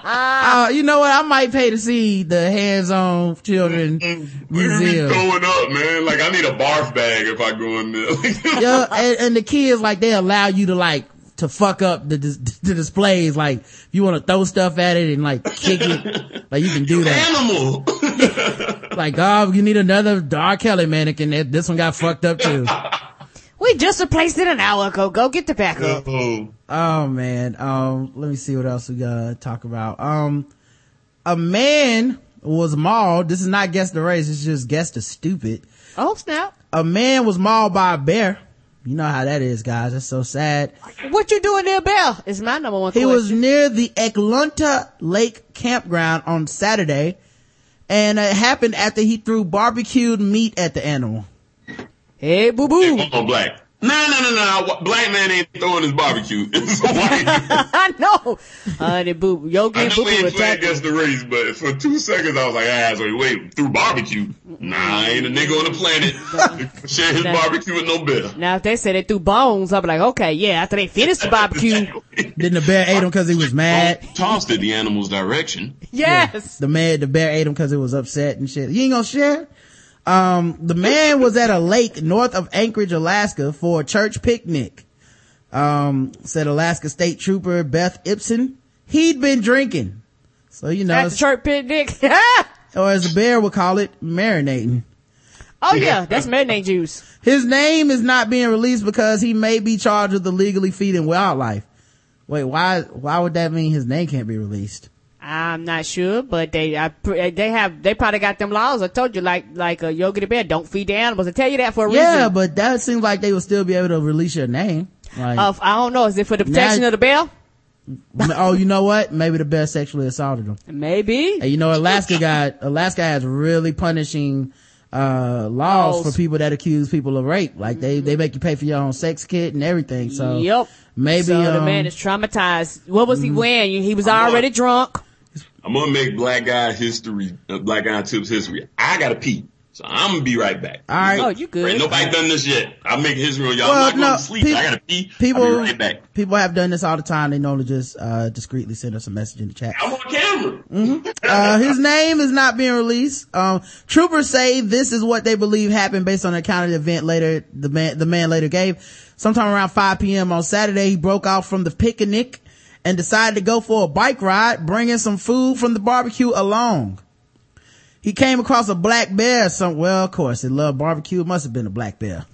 Uh, you know what? I might pay to see the hands-on children Where are we museum. going up, man? Like I need a barf bag if I go in there. [LAUGHS] yeah, and, and the kids like they allow you to like to fuck up the [LAUGHS] the displays. Like if you want to throw stuff at it and like kick it, like you can do that. Animal. [LAUGHS] like, oh, you need another R. Kelly mannequin. This one got fucked up too. We just replaced it an hour ago. Go get the backup. Oh, Oh man. Um, let me see what else we gotta talk about. Um, a man was mauled. This is not guess the race. It's just guess the stupid. Oh snap! A man was mauled by a bear. You know how that is, guys. That's so sad. What you doing there, Bell? Is my number one He question. was near the Eklutna Lake campground on Saturday, and it happened after he threw barbecued meat at the animal. hey, boo boo. come on, black. No, no, no, no. Black man ain't throwing his barbecue. [LAUGHS] It's a white. [LAUGHS] I know. Honey boo. Yogi I and know boo we boo ain't playing against the race, but for two seconds I was like, ah, so wait, through barbecue? Nah, ain't a nigga on the planet [LAUGHS] share his Nah. barbecue with no bear. Now if they said they threw bones, I'll be like, okay, yeah. After they finished the barbecue, Then the bear ate him because he was mad. Tossed it the animal's direction. yes. The man, the bear ate him because it was upset and shit. You ain't gonna share? Um, the man was at a lake north of Anchorage, Alaska for a church picnic. Um, said Alaska State Trooper Beth Ipsen. He'd been drinking. So, you know, At the church picnic. [LAUGHS] or as the bear would call it, marinating. oh yeah, that's marinade juice. His name is not being released because he may be charged with illegally feeding wildlife. Wait, why, why would that mean his name can't be released? I'm not sure, but they I, they have they probably got them laws. I told you, like like uh, Yogi the Bear, don't feed the animals. I tell you that for a Yeah, reason. Yeah, but that seems like they would still be able to release your name. Like, Uh, I don't know. Is it for the protection Now- of the bear? oh, you know what? Maybe the bear sexually assaulted him. Maybe. And you know, Alaska got, Alaska has really punishing, uh, laws Laws. for people that accuse people of rape. Like they, they make you pay for your own sex kit and everything. So yep. maybe, So the um, mm-hmm. man is traumatized. What was he wearing? He was already drunk. I'm gonna make black guy history, uh, black guy tips history. I gotta pee. So I'm gonna be right back. All right. Oh, you good? Ain't nobody done this yet. I'm making history on y'all. Well, I'm not going no, to sleep. peop- I gotta pee. people, I'll be right back. people have done this all the time. They normally just, uh, discreetly send us a message in the chat. I'm on camera. Uh, his name is not being released. Um, troopers say this is what they believe happened based on an account of the event later, the man, the man later gave. Sometime around 5 p.m. on Saturday, he broke off from the picnic and decided to go for a bike ride, bringing some food from the barbecue along. He came across a black bear. Some, well, of course, he loved barbecue. It must have been a black bear.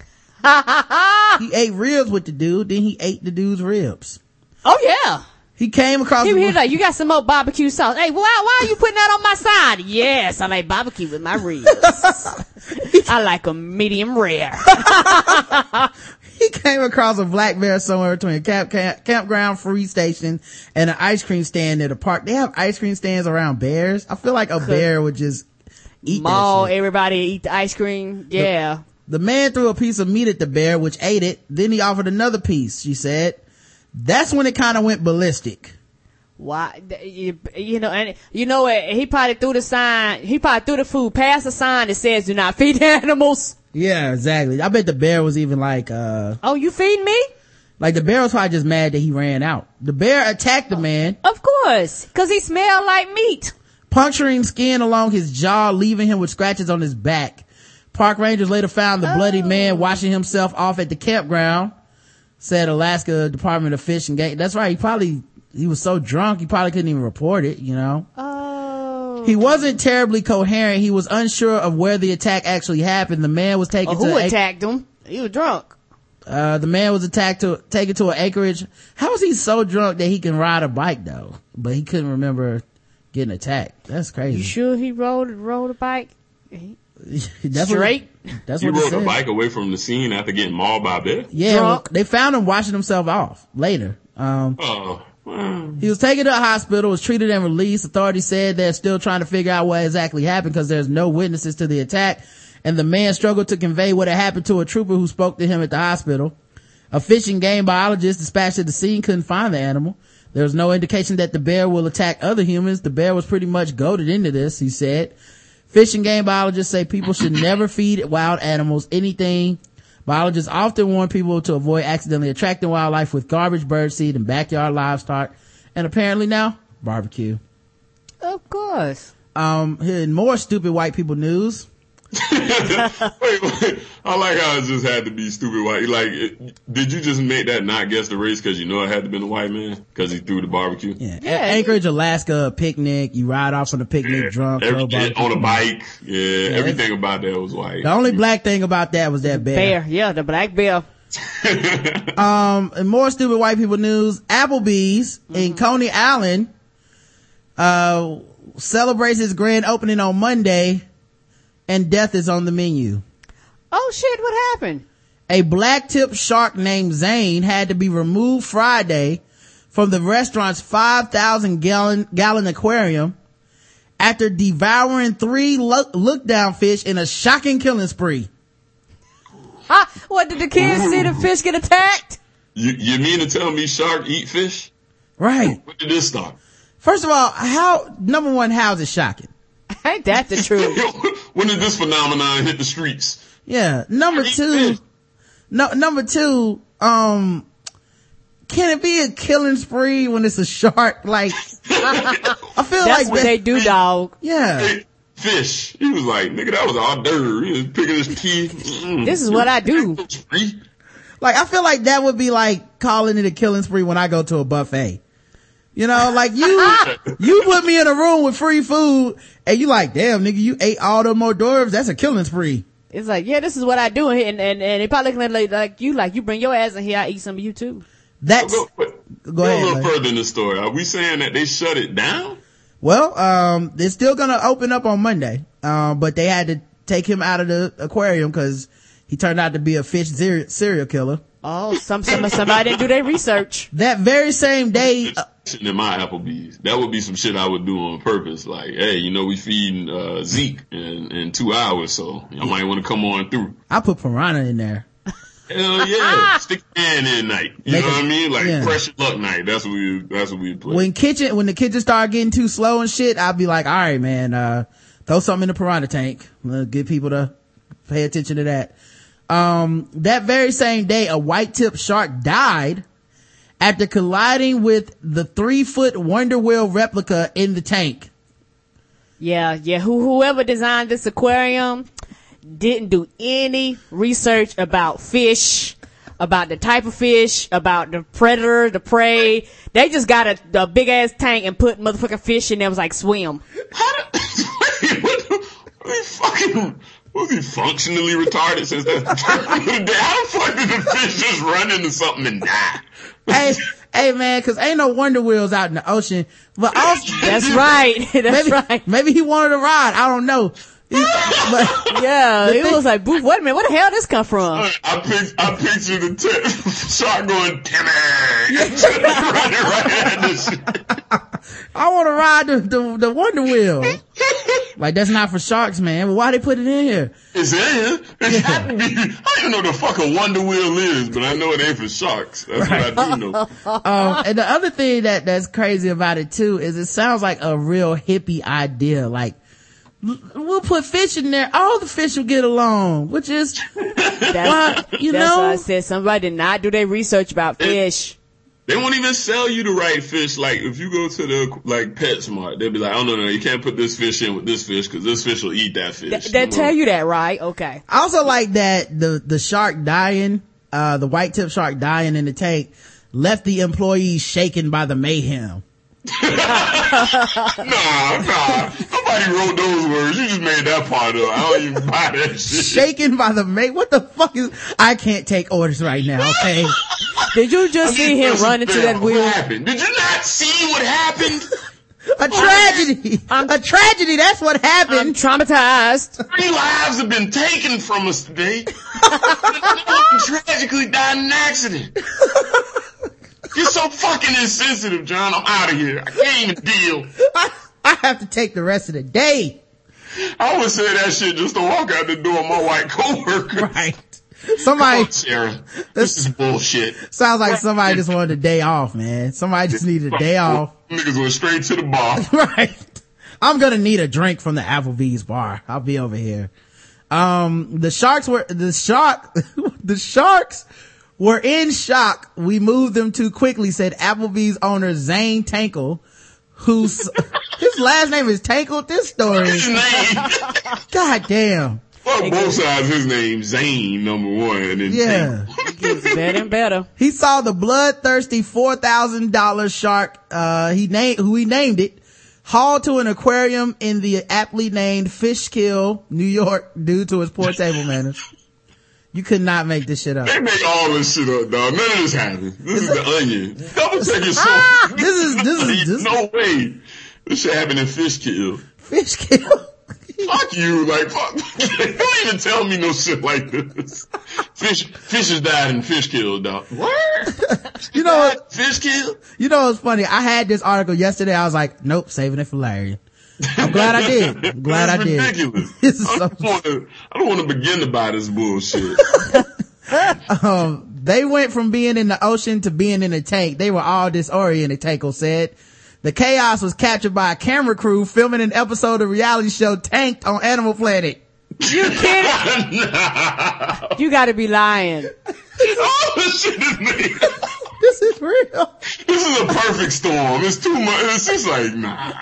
[LAUGHS] he ate ribs with the dude, then he ate the dude's ribs. Oh yeah. He came across He the- like, you got some more barbecue sauce. Hey, why, why are you putting that on my side? Yes, I like barbecue with my ribs. [LAUGHS] I like them medium rare. [LAUGHS] he came across a black bear somewhere between a camp, camp, campground free station and an ice cream stand near the park. They have ice cream stands around bears. I feel like a bear would just eat Maul, everybody eat the ice cream. Yeah. The man threw a piece of meat at the bear, which ate it. Then he offered another piece, she said. That's when it kind of went ballistic. Why, you, you know, and you know what? He probably threw the sign, he probably threw the food past the sign that says do not feed the [LAUGHS] animals. Yeah, exactly. I bet the bear was even like, uh, Oh, you feed me? like the bear was probably just mad that he ran out. The bear attacked the man, Of course. Cause he smelled like meat. puncturing skin along his jaw, leaving him with scratches on his back. Park rangers later found the bloody man washing himself off at the campground, said Alaska Department of Fish and Game. That's right. He probably, he was so drunk, he probably couldn't even report it, you know? Oh. He wasn't terribly coherent. He was unsure of where the attack actually happened. The man was taken to who a- attacked him? He was drunk. uh, the man was attacked to taken to an acreage. How is he so drunk that he can ride a bike though? But he couldn't remember getting attacked. That's crazy. You sure he rode rode a bike? He- [LAUGHS] that's Straight? What, that's He what rode a bike away from the scene after getting mauled by a bear. Yeah, Drunk. well, they found him washing himself off later. Um, Oh, well, he was taken to a hospital, was treated and released. Authorities said they're still trying to figure out what exactly happened because there's no witnesses to the attack. And the man struggled to convey what had happened to a trooper who spoke to him at the hospital. A fish and game biologist dispatched to the scene couldn't find the animal. There was no indication that the bear will attack other humans. The bear was pretty much goaded into this, he said. Fish and game biologists say people should never feed wild animals anything. Biologists often warn people to avoid accidentally attracting wildlife with garbage, birdseed, and backyard livestock. And apparently now, barbecue. Of course. Um, in more stupid white people news, [LAUGHS] wait, wait. I like how it just had to be stupid white. Like, it, did you just make that not guess the race because you know it had to be a white man because he threw the barbecue? Yeah. Yeah. Anchorage, Alaska, a picnic. You ride off on a picnic Yeah. drunk. Every- throw on a bike. Yeah, everything about that was white. The only black thing about that was that bear. Bear, yeah, the black bear. [LAUGHS] Um, and more stupid white people news. Applebee's in Coney Island, uh, celebrates its grand opening on Monday and death is on the menu. Oh shit, what happened? A black tip shark named Zane had to be removed Friday from the restaurant's 5,000 gallon, gallon aquarium after devouring three look, look down fish in a shocking killing spree. Ah, what did the kids see the fish get attacked? You, you mean to tell me shark eat fish? Right. When did this start? First of all, how, number one, how's it shocking? [LAUGHS] Ain't that the truth? [LAUGHS] when did this phenomenon hit the streets? Yeah. Number two, no, number two, um, can it be a killing spree when it's a shark? Like, [LAUGHS] I feel That's like what that- they do, dog. Yeah. Fish. He was like, nigga, that was all d'oeuvre. He was picking his teeth. This is what I do. Like, I feel like that would be like calling it a killing spree when I go to a buffet. You know, like you, [LAUGHS] you put me in a room with free food and you like, damn nigga, you ate all the hors d'oeuvres. That's a killing spree. It's like, yeah, this is what I do, and and and they probably looking at like, like you, like you bring your ass in here, I eat some of you too. That's, Go, go, Go ahead, a little Larry. further in the story. Are we saying that they shut it down? well, um, they're still gonna open up on Monday. Um, but they had to take him out of the aquarium cause he turned out to be a fish serial, serial killer. Oh, some some somebody didn't do their research. That very same day, uh, Sitting in my Applebee's. That would be some shit I would do on purpose. Like, hey, you know, we feeding, uh, Zeke in, in two hours, so y'all might want to come on through. I put piranha in there. Hell yeah. [LAUGHS] Stick hand in night. You Make know a- what I mean? Like, yeah. pressure luck night. That's what we, that's what we play. When kitchen, when the kitchen start getting too slow and shit, I'll be like, all right, man, uh, throw something in the piranha tank. Get people to pay attention to that. Um, that very same day, a white tip shark died after colliding with the three foot Wonder Wheel replica in the tank. Yeah, yeah. Who whoever designed this aquarium didn't do any research about fish, about the type of fish, about the predator, the prey. They just got a, a big ass tank and put motherfucking fish in there. It was like swim. How the, wait, [LAUGHS] what the, what the fucking, was he functionally retarded since that How the fuck [LAUGHS] did the fish just run into something and die? hey, hey man, cause ain't no Wonder Wheels out in the ocean, but [LAUGHS] also, That's right. [LAUGHS] That's maybe, right. maybe he wanted to ride. I don't know. But, Yeah, The it thing- was like, boo, wait a minute, where the hell this come from? I pic- I picture the t- shark going, Timmy! running right at this shit. I want to ride the, the, the Wonder Wheel. like that's not for sharks, man. But why they put it in here? It's in. It had to be. I don't know the fuck a wonder wheel is, but I know it ain't for sharks. That's what I do know. [LAUGHS] Um, and the other thing that that's crazy about it too is it sounds like a real hippie idea. Like l- we'll put fish in there, all the fish will get along, which is That's, why you that's why I said somebody did not do their research about fish. They won't even sell you the right fish. Like if you go to the like PetSmart, they'll be like, "Oh no, no, you can't put this fish in with this fish because this fish will eat that fish." They Come tell on. you that, right? Okay. I also like that the the shark dying, uh, the white tip shark dying in the tank left the employees shaken by the mayhem. [LAUGHS] Nah, nah. Nobody wrote those words. You just made that part up. I don't even buy that shit. Shaken by the may. What the fuck is? I can't take orders right now. Okay. [LAUGHS] Did you just see him run into that wheel? What happened? Did you not see what happened? [LAUGHS] A tragedy. A tragedy. That's what happened. I'm traumatized. Three lives have been taken from us today. [LAUGHS] Tragically died in an accident. You're so fucking insensitive, John. I'm out of here. I can't even deal. I, I have to take the rest of the day. I would say that shit just to walk out the door of my white coworker. Right. Somebody Sarah, this is bullshit. sounds like somebody just wanted a day off, man. Somebody just needed a day off. Niggas went straight to the bar. [LAUGHS] Right. I'm gonna need a drink from the Applebee's bar. I'll be over here. Um, the sharks were, the shark, [LAUGHS] the sharks were in shock. We moved them too quickly, said Applebee's owner Zane Tankel, whose, [LAUGHS] his last name is Tankel. This story, god damn. Fuck both sides. His name Zane number one, and then Yeah. Gets better and better. [LAUGHS] He saw the bloodthirsty $4,000 shark, uh, he named, who he named it, hauled to an aquarium in the aptly named Fishkill, New York, due to his poor table manners. You could not make this shit up. They make all this shit up, dog. None of this happened. This is the onion. Double check your source. This is, this is, [LAUGHS] this no way. This shit happened in Fishkill. Fishkill. Fuck you, like fuck. [LAUGHS] Don't even tell me no shit like this. Fish, fishes died and fish killed, dog. What? [LAUGHS] You know what? Fishkill? You know what's funny? I had this article yesterday. I was like, nope, saving it for Larry. I'm glad I did. I'm [LAUGHS] glad I did. ridiculous. This is I so- don't want to. I don't want to begin to buy this bullshit. Um, they went from being in the ocean to being in a tank. They were all disoriented, Tanko said. The chaos was captured by a camera crew filming an episode of reality show Tanked on Animal Planet. You kidding? [LAUGHS] no. You gotta be lying. all this shit is made. [LAUGHS] This is real. This is a perfect storm. It's too much. It's just like nah.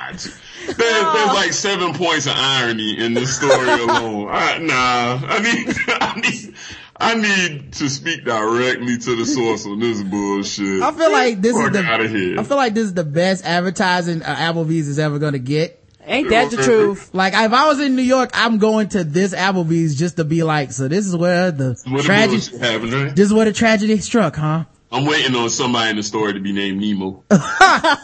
There's, there's like seven points of irony in this story alone. I, nah, I need, [LAUGHS] I need, I need to speak directly to the source on this bullshit. I feel like this is Fuck the, outta here. I feel like this is the best advertising uh, Applebee's is ever gonna get. Ain't that the truth? Like if I was in New York, I'm going to this Applebee's just to be like, so this is where the What tragedy, bullshit happened, right? this is where the tragedy struck, huh? I'm waiting on somebody in the story to be named Nemo. [LAUGHS]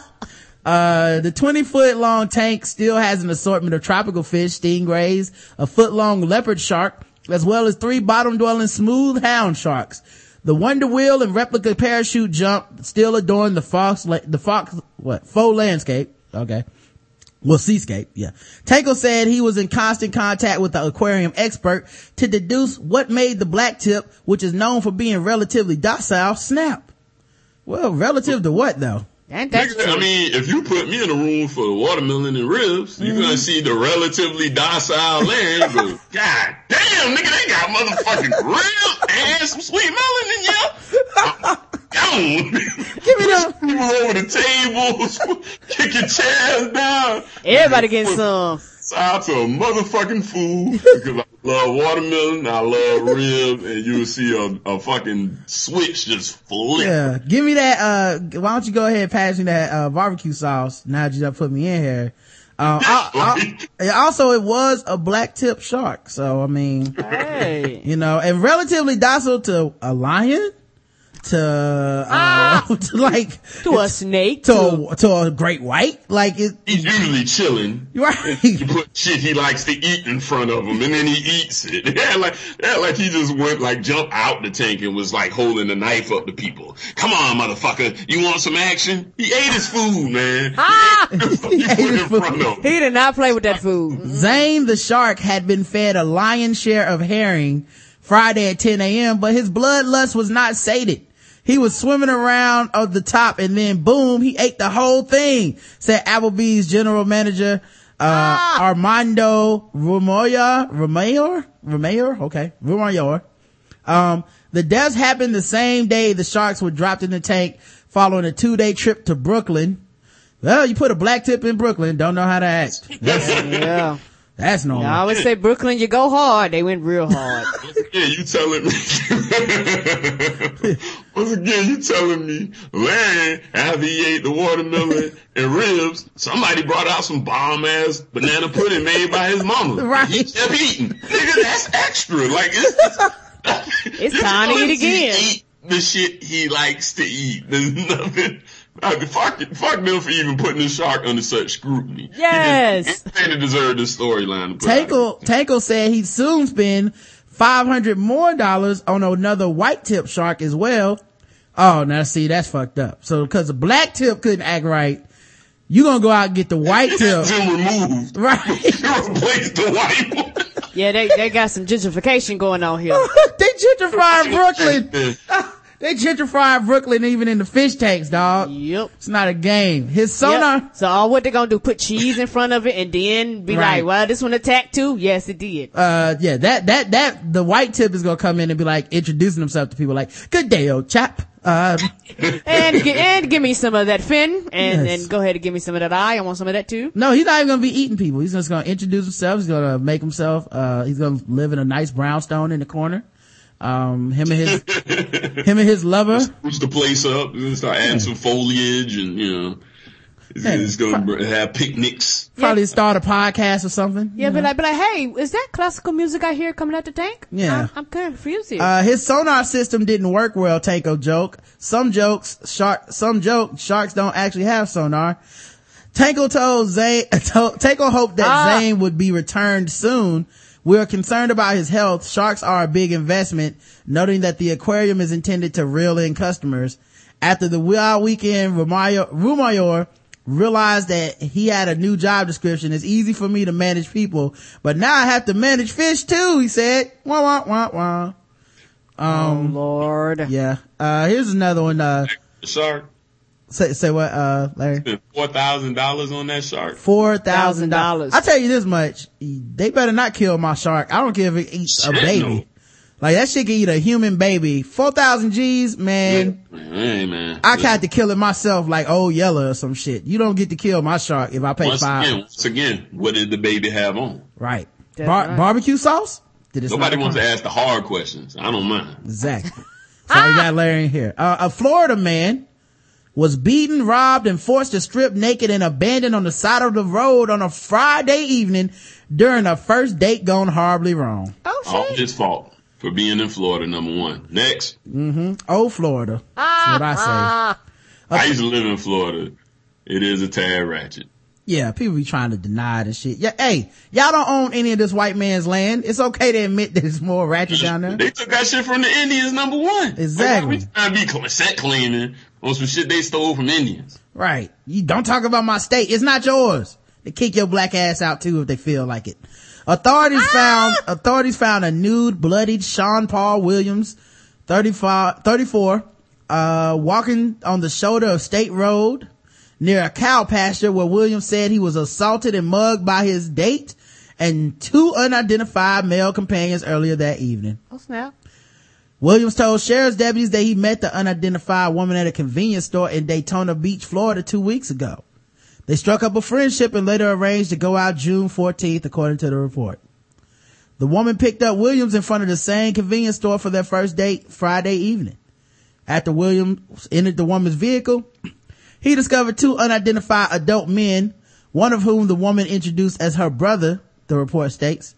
Uh, the 20 foot long tank still has an assortment of tropical fish, stingrays, a foot long leopard shark, as well as three bottom dwelling smooth hound sharks. The Wonder Wheel and replica parachute jump still adorn the fox, the fox, what, faux landscape. Okay. Well, seascape, yeah. Tankel said he was in constant contact with the aquarium expert to deduce what made the black tip, which is known for being relatively docile, snap. Well, relative to what though? Ain't that the Nigga, I mean, if you put me in a room for watermelon and ribs, you're Mm-hmm. gonna see the relatively docile land. Go, [LAUGHS] God damn, nigga, they got motherfucking ribs and some sweet melon in. Gone. [LAUGHS] Give me them. People over the tables, [LAUGHS] kick your chairs down. Everybody getting some. Out to a motherfucking food because I love watermelon, I love [LAUGHS] ribs, and you will see a, a fucking switch just flip. Yeah, give me that. Uh, why don't you go ahead and pass me that uh, barbecue sauce? Now that you done put me in here. Um, I, I, also, it was a black tip shark, so I mean, Hey. you know, and relatively docile to a lion, to uh, [LAUGHS] to like To a snake. to To a, to a great white, like it. He's usually chilling. [LAUGHS] Right. You put shit he likes to eat in front of him, and then he eats it. [LAUGHS] Yeah, like yeah, like he just went like jump out the tank and was like holding the knife up to people. Come on, motherfucker, you want some action? He ate his food, man. Ah! He food. he did not play with that food. Zane the shark had been fed a lion's share of herring Friday at 10 a.m., but his bloodlust was not sated. He was swimming around of the top and then boom, he ate the whole thing, said Applebee's general manager, uh, Armando Romoya, Romayor, Romayor, okay, Romayor. Um, the deaths happened the same day the sharks were dropped in the tank following a two day trip to Brooklyn. Well, you put a black tip in Brooklyn, don't know how to act. That's, [LAUGHS] Yeah. That's normal. I always say Brooklyn, you go hard. They went real hard. [LAUGHS] Yeah, you telling me. [LAUGHS] Once again, you telling me Larry, after he ate the watermelon [LAUGHS] and ribs, somebody brought out some bomb ass banana pudding made by his mama. Right. He kept eating. Nigga, that's extra. Like it's, It's time to eat again. He eat the shit he likes to eat. There's nothing. Uh, fuck, fuck them for even putting the shark under such scrutiny. He Yes. didn't- He didn't deserve this storyline. to put out. Tankel, Tankel said he'd soon spend 500 more dollars on another white tip shark as well. Oh, now see, that's fucked up. So, cause the black tip couldn't act right, you gonna go out and get the [LAUGHS] white tip. Been removed. [LAUGHS] right. You replaced the white one. Yeah, they, they got some gentrification going on here. [LAUGHS] they gentrified Brooklyn. They gentrified Brooklyn even in the fish tanks, dog. Yep. It's not a game. His sonar, Yep. So all what they gonna do? Put cheese in front of it and then be Right. like, "Well, this one attacked too." Yes, it did. uh, yeah, that, that, that, the white tip is gonna come in and be like introducing himself to people like, good day, old chap. Uh, [LAUGHS] and and give me some of that fin, and Yes. and go ahead and give me some of that eye. I want some of that too. no, he's not even gonna be eating people. He's just gonna introduce himself. He's gonna make himself, uh, he's gonna live in a nice brownstone in the corner. Um, him and his, [LAUGHS] him and his lover. Spruce the place up and start adding some foliage and, you know, it's, Yeah. it's going to have picnics. Probably start a podcast or something. Yeah, but like, but like, hey, is that classical music I hear coming out the tank? Yeah. I'm, I'm confused here. Uh, his sonar system didn't work well, Tankel joke. Some jokes, shark, some joke, sharks don't actually have sonar. Tankel told Zane, [LAUGHS] told, Tankel hoped that Ah. Zane would be returned soon. We're concerned about his health. Sharks are a big investment, noting that the aquarium is intended to reel in customers. After the wild weekend, Rumayor, Rumayor realized that he had a new job description. It's easy for me to manage people, but now I have to manage fish too, he said. Wah, wah, wah, wah. oh Lord. Yeah. Uh, here's another one. Uh, The shark say, say what, uh, Larry? spent $4,000 on that shark. Four thousand dollars. I tell you this much. They better not kill my shark. I don't care if it eats a baby. no. Like that shit can eat a human baby. Four thousand G's, man. Hey, man. I tried to kill it myself like old yellow or some shit. You don't get to kill my shark if I pay Once five. again, once again, what did the baby have on? Right. Bar- right. Barbecue sauce? Did it Nobody smell wants to ask the hard questions. I don't mind. Exactly. So we got Larry in here. Uh, a Florida man was beaten, robbed, and forced to strip naked and abandoned on the side of the road on a Friday evening during a first date gone horribly wrong. Oh shit. All his fault for being in Florida, number one. Next. Mm-hmm. Oh, Florida. That's what I say. Ah, I used to live in Florida. It is a tad ratchet. Yeah, people be trying to deny this shit. Yeah, hey, y'all don't own any of this white man's land. It's okay to admit that it's more ratchet down there. They took that shit from the Indians, number one. Exactly. Like, why we trying to be cl- set cleaning on some shit they stole from Indians. Right. You don't talk about my state. It's not yours. They kick your black ass out too if they feel like it. Authorities found, authorities found a nude, bloodied Sean Paul Williams, 35, 34, uh, walking on the shoulder of State Road near a cow pasture where Williams said he was assaulted and mugged by his date and two unidentified male companions earlier that evening. oh snap. Williams told sheriff's deputies that he met the unidentified woman at a convenience store in Daytona Beach, Florida two weeks ago. They struck up a friendship and later arranged to go out June 14th, according to the report. The woman picked up Williams in front of the same convenience store for their first date Friday evening. After Williams entered the woman's vehicle, he discovered two unidentified adult men, one of whom the woman introduced as her brother, the report states.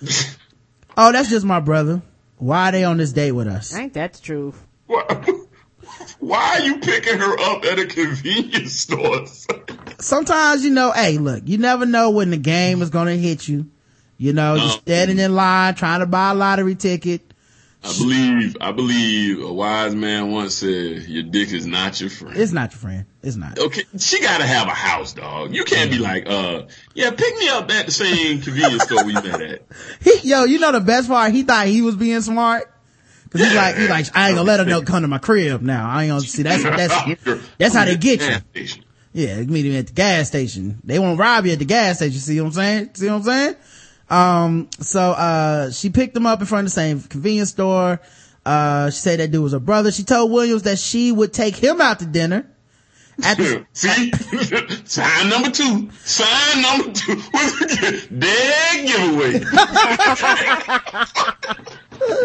[LAUGHS] oh, that's just my brother. Why are they on this date with us? Ain't that the truth? Why, [LAUGHS] why are you picking her up at a convenience store? Sometimes, you know, hey, look, you never know when the game is gonna hit you. You know, you're standing in line trying to buy a lottery ticket. I believe, I believe a wise man once said, your dick is not your friend. It's not your friend. It's not. Okay, she gotta have a house, dog. You can't be like, uh, yeah, pick me up at the same convenience store we met at. [LAUGHS] He, yo, you know the best part? He thought he was being smart. Cause he's like, he's like, I ain't gonna let her know come to my crib now. I ain't gonna see that's, that's, [LAUGHS] that's how they get you. Yeah, meet him at the gas station. They won't rob you at the gas station. See what I'm saying? See what I'm saying? Um, so, uh, she picked him up in front of the same convenience store. Uh, she said that dude was her brother. She told Williams that she would take him out to dinner. At the, [LAUGHS] See? [LAUGHS] Sign number two. Sign number two. [LAUGHS] Dead giveaway.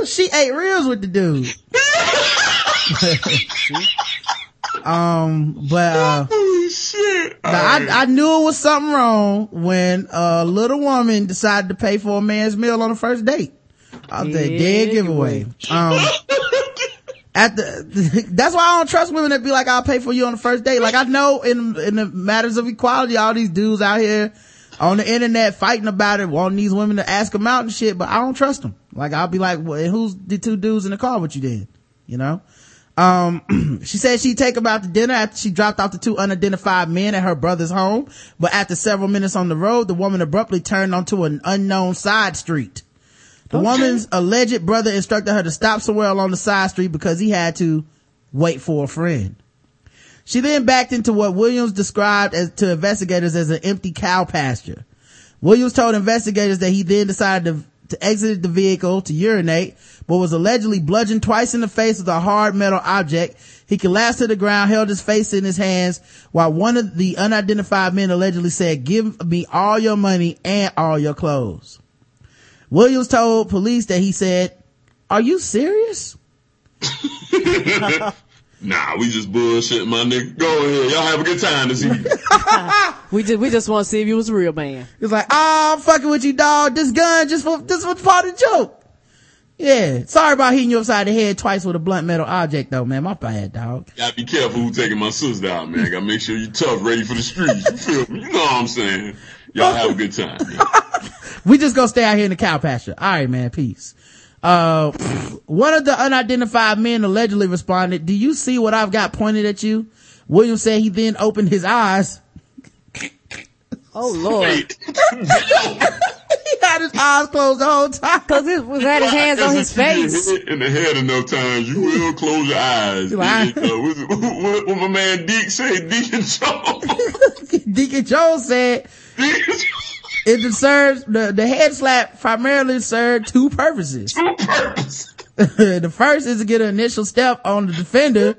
she ate reels with the dude. um, but, uh, Holy shit. Now, I, I knew it was something wrong when a little woman decided to pay for a man's meal on the first date. I was a Yeah, dead giveaway. Um, at the, [LAUGHS] that's why I don't trust women that be like, I'll pay for you on the first date. Like I know in, in the matters of equality, all these dudes out here on the internet fighting about it, wanting these women to ask them out and shit, but I don't trust them. Like I'll be like, well, who's the two dudes in the car with you then? You know? Um, [CLEARS THROAT] she said she'd take him out to dinner after she dropped off the two unidentified men at her brother's home. But after several minutes on the road, the woman abruptly turned onto an unknown side street. The woman's alleged brother instructed her to stop somewhere along the side street because he had to wait for a friend. She then backed into what Williams described as to investigators as an empty cow pasture. Williams told investigators that he then decided to to exit the vehicle to urinate, but was allegedly bludgeoned twice in the face with a hard metal object. He collapsed to the ground, held his face in his hands, while one of the unidentified men allegedly said, give me all your money and all your clothes. Williams told police that he said, are you serious? [LAUGHS] Nah, we just bullshit, my nigga. Go ahead. Y'all have a good time this evening. [LAUGHS] [LAUGHS] We just we just want to see if you was a real man. He's like, oh, I'm fucking with you, dog. This gun just for, this was part of the joke. Yeah. Sorry about hitting you upside the head twice with a blunt metal object though, man. My bad, dog. Gotta be careful who taking my sister out, man. Gotta make sure you tough, ready for the streets. You feel me? You know what I'm saying? Y'all have a good time. [LAUGHS] We just gonna stay out here in the cow pasture. All right, man. Peace. Uh, one of the unidentified men allegedly responded, do you see what I've got pointed at you? Williams said he then opened his eyes. [LAUGHS] Oh lord, [LAUGHS] He had his eyes closed the whole time. because it was had his hands on his If you get face. In the head enough times, you will close your eyes. Right. Uh, what's [LAUGHS] what, what my man Deke say, Deacon Joe. Deacon Jones said Deacon Joe. It serves, the, the head slap primarily served two purposes. [LAUGHS] The first is to get an initial step on the defender.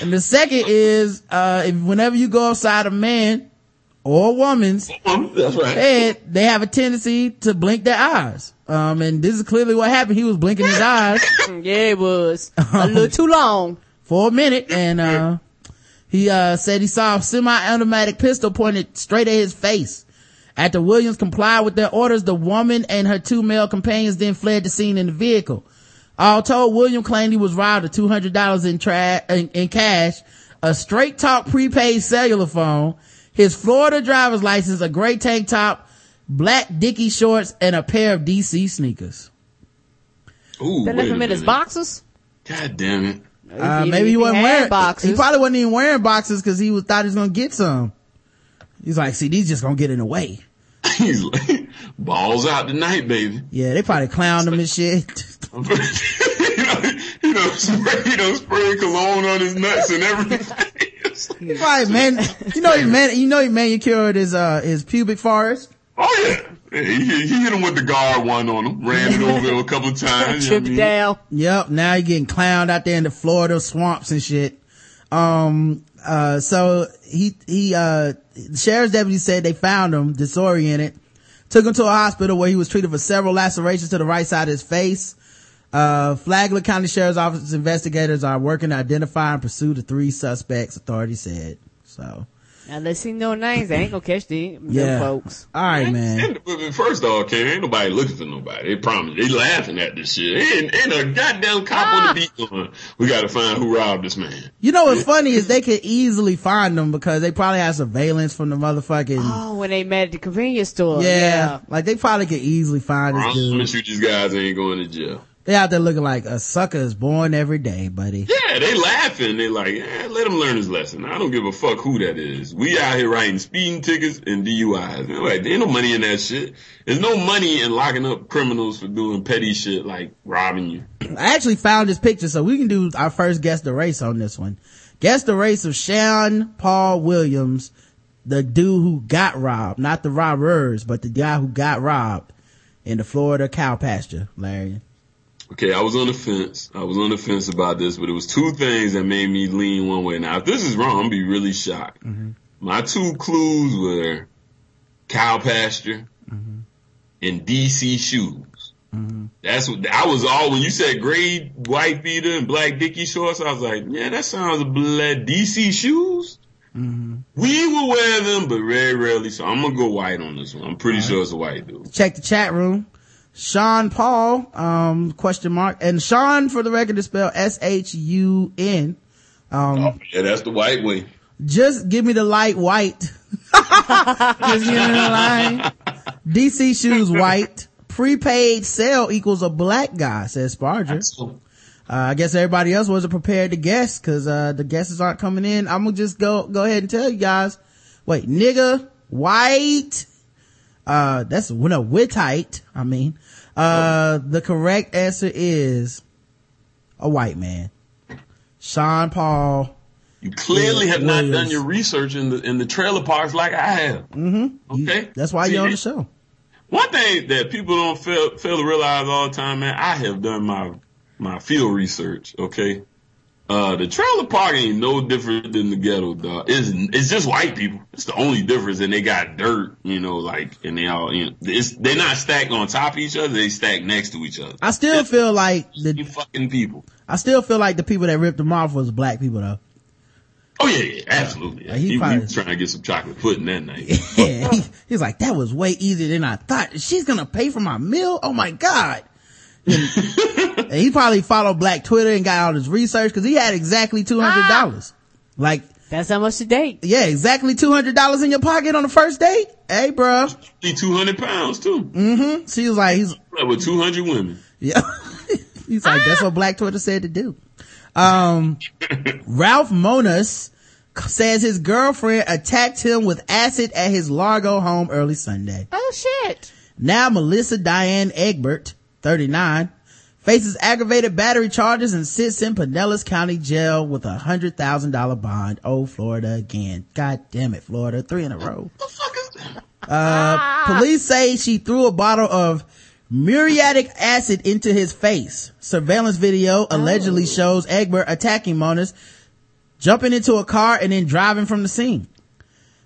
And the second is, uh, if whenever you go outside a man or a woman's Um, right. head, they have a tendency to blink their eyes. Um, and this is clearly what happened. He was blinking his eyes [LAUGHS] Yeah, it was a little too long. for a minute and, uh, he, uh, said he saw a semi-automatic pistol pointed straight at his face. After Williams complied with their orders, the woman and her two male companions then fled the scene in the vehicle. All told, William claimed he was robbed of $200 in, tra- in, in cash, a straight talk prepaid cellular phone, his Florida driver's license, a gray tank top, black Dickie shorts, and a pair of DC sneakers. Ooh, They wait left him in his minute. boxes. God damn it. Uh, He- maybe he, wasn't wearing boxes. He probably wasn't even wearing boxes because he was thought he was gonna get some. He's like, see, these just gonna get in the way. He's like, balls out tonight, baby. Yeah, they probably clowned him and shit. [LAUGHS] you know, you know, spray, you know, spray cologne on his nuts and everything. right, man. You know he man. You know he manicured his uh his pubic forest. oh yeah. Yeah, he, he hit him with the guard one on him, ran it over a couple of [LAUGHS] times. you know I mean? down. Yep. Now he getting clowned out there in the Florida swamps and shit. Um. Uh. So he he uh. Sheriff's deputy said they found him disoriented, took him to a hospital where he was treated for several lacerations to the right side of his face. Uh, Flagler County Sheriff's Office investigators are working to identify and pursue the three suspects, authorities said. So, Unless he know names, they ain't gonna catch them, them yeah. folks. All right, man. And, but first off, Ken, ain't nobody looking for nobody. They promise. They laughing at this shit. Ain't, ain't a goddamn cop on the ah. beat going, we gotta find who robbed this man. You know what's funny is they could easily find them because they probably have surveillance from the motherfucking, Oh, when they met at the convenience store. yeah, Yeah. like they probably could easily find I this dude. promise you these guys ain't going to jail. They out there looking like a sucker is born every day, buddy. Yeah, they laughing. They like, eh, let him learn his lesson. I don't give a fuck who that is. We out here writing speeding tickets and DUIs. Like, there ain't no money in that shit. There's no money in locking up criminals for doing petty shit like robbing you. I actually found this picture, so we can do our first guess the race on this one. Guess the race of Sean Paul Williams, the dude who got robbed, not the robbers, but the guy who got robbed in the Florida cow pasture, Larry. Okay, I was on the fence. I was on the fence about this, but it was two things that made me lean one way. Now, if this is wrong, I'm gonna be really shocked. Mm-hmm. My two clues were cow pasture and DC shoes. Mm-hmm. That's what I was all when you said gray white beater and black Dickie shorts. I was like, yeah, that sounds a DC shoes. Mm-hmm. We will wear them, but very rarely. So I'm gonna go white on this one. I'm pretty sure it's a white dude. Check the chat room. Sean Paul, um, question mark. And Sean, for the record, is spelled S-H-U-N. Um, Oh, yeah, that's the white way. just give me the light white. [LAUGHS] just give me the line. DC shoes white. Prepaid sale equals a black guy, says Sparger. So, Uh, I guess everybody else wasn't prepared to guess cause, uh, the guesses aren't coming in. I'm gonna just go, go ahead and tell you guys. Wait, nigga, white. Uh, that's, well, no, Wittite, I mean. Uh, the correct answer is a white man. Sean Paul. You clearly have not Williams. done your research in the in the trailer parks like I have. Mm-hmm. Okay, That's why you're on the show. One thing that people don't fail, fail to realize all the time, man, I have done my, my field research, okay? Uh, the trailer park ain't no different than the ghetto, dog. It's, it's just white people. It's the only difference. And they got dirt, you know, like, and they all, you know, it's, they're not stacked on top of each other. They stacked next to each other. I still It's feel like the, fucking people. I still feel like the people that ripped them off was black people though. Oh yeah, yeah, absolutely. Like, he he, he probably- was trying to get some chocolate pudding that night. [LAUGHS] Yeah, he, he's like, that was way easier than I thought. She's gonna pay for my meal? Oh my God. And, and he probably followed black Twitter and got all his research cause he had exactly $200. Like, That's how much to date. yeah, exactly $200 in your pocket on the first date. Hey, bruh. He 200 pounds too. Mm-hmm. She was like, he's, with 200 women. Yeah. [LAUGHS] He's like, that's what Black Twitter said to do. Um, Ralph Monas says his girlfriend attacked him with acid at his Largo home early Sunday. Oh shit. Now Melissa Diane Egbert, 39, faces aggravated battery charges and sits in Pinellas County Jail with a hundred thousand dollar bond. Oh, Florida again. God damn it, Florida. Three in a row. The fuck is that? Uh, police say she threw a bottle of muriatic acid into his face. Surveillance video allegedly shows Egbert attacking Monas, jumping into a car and then driving from the scene.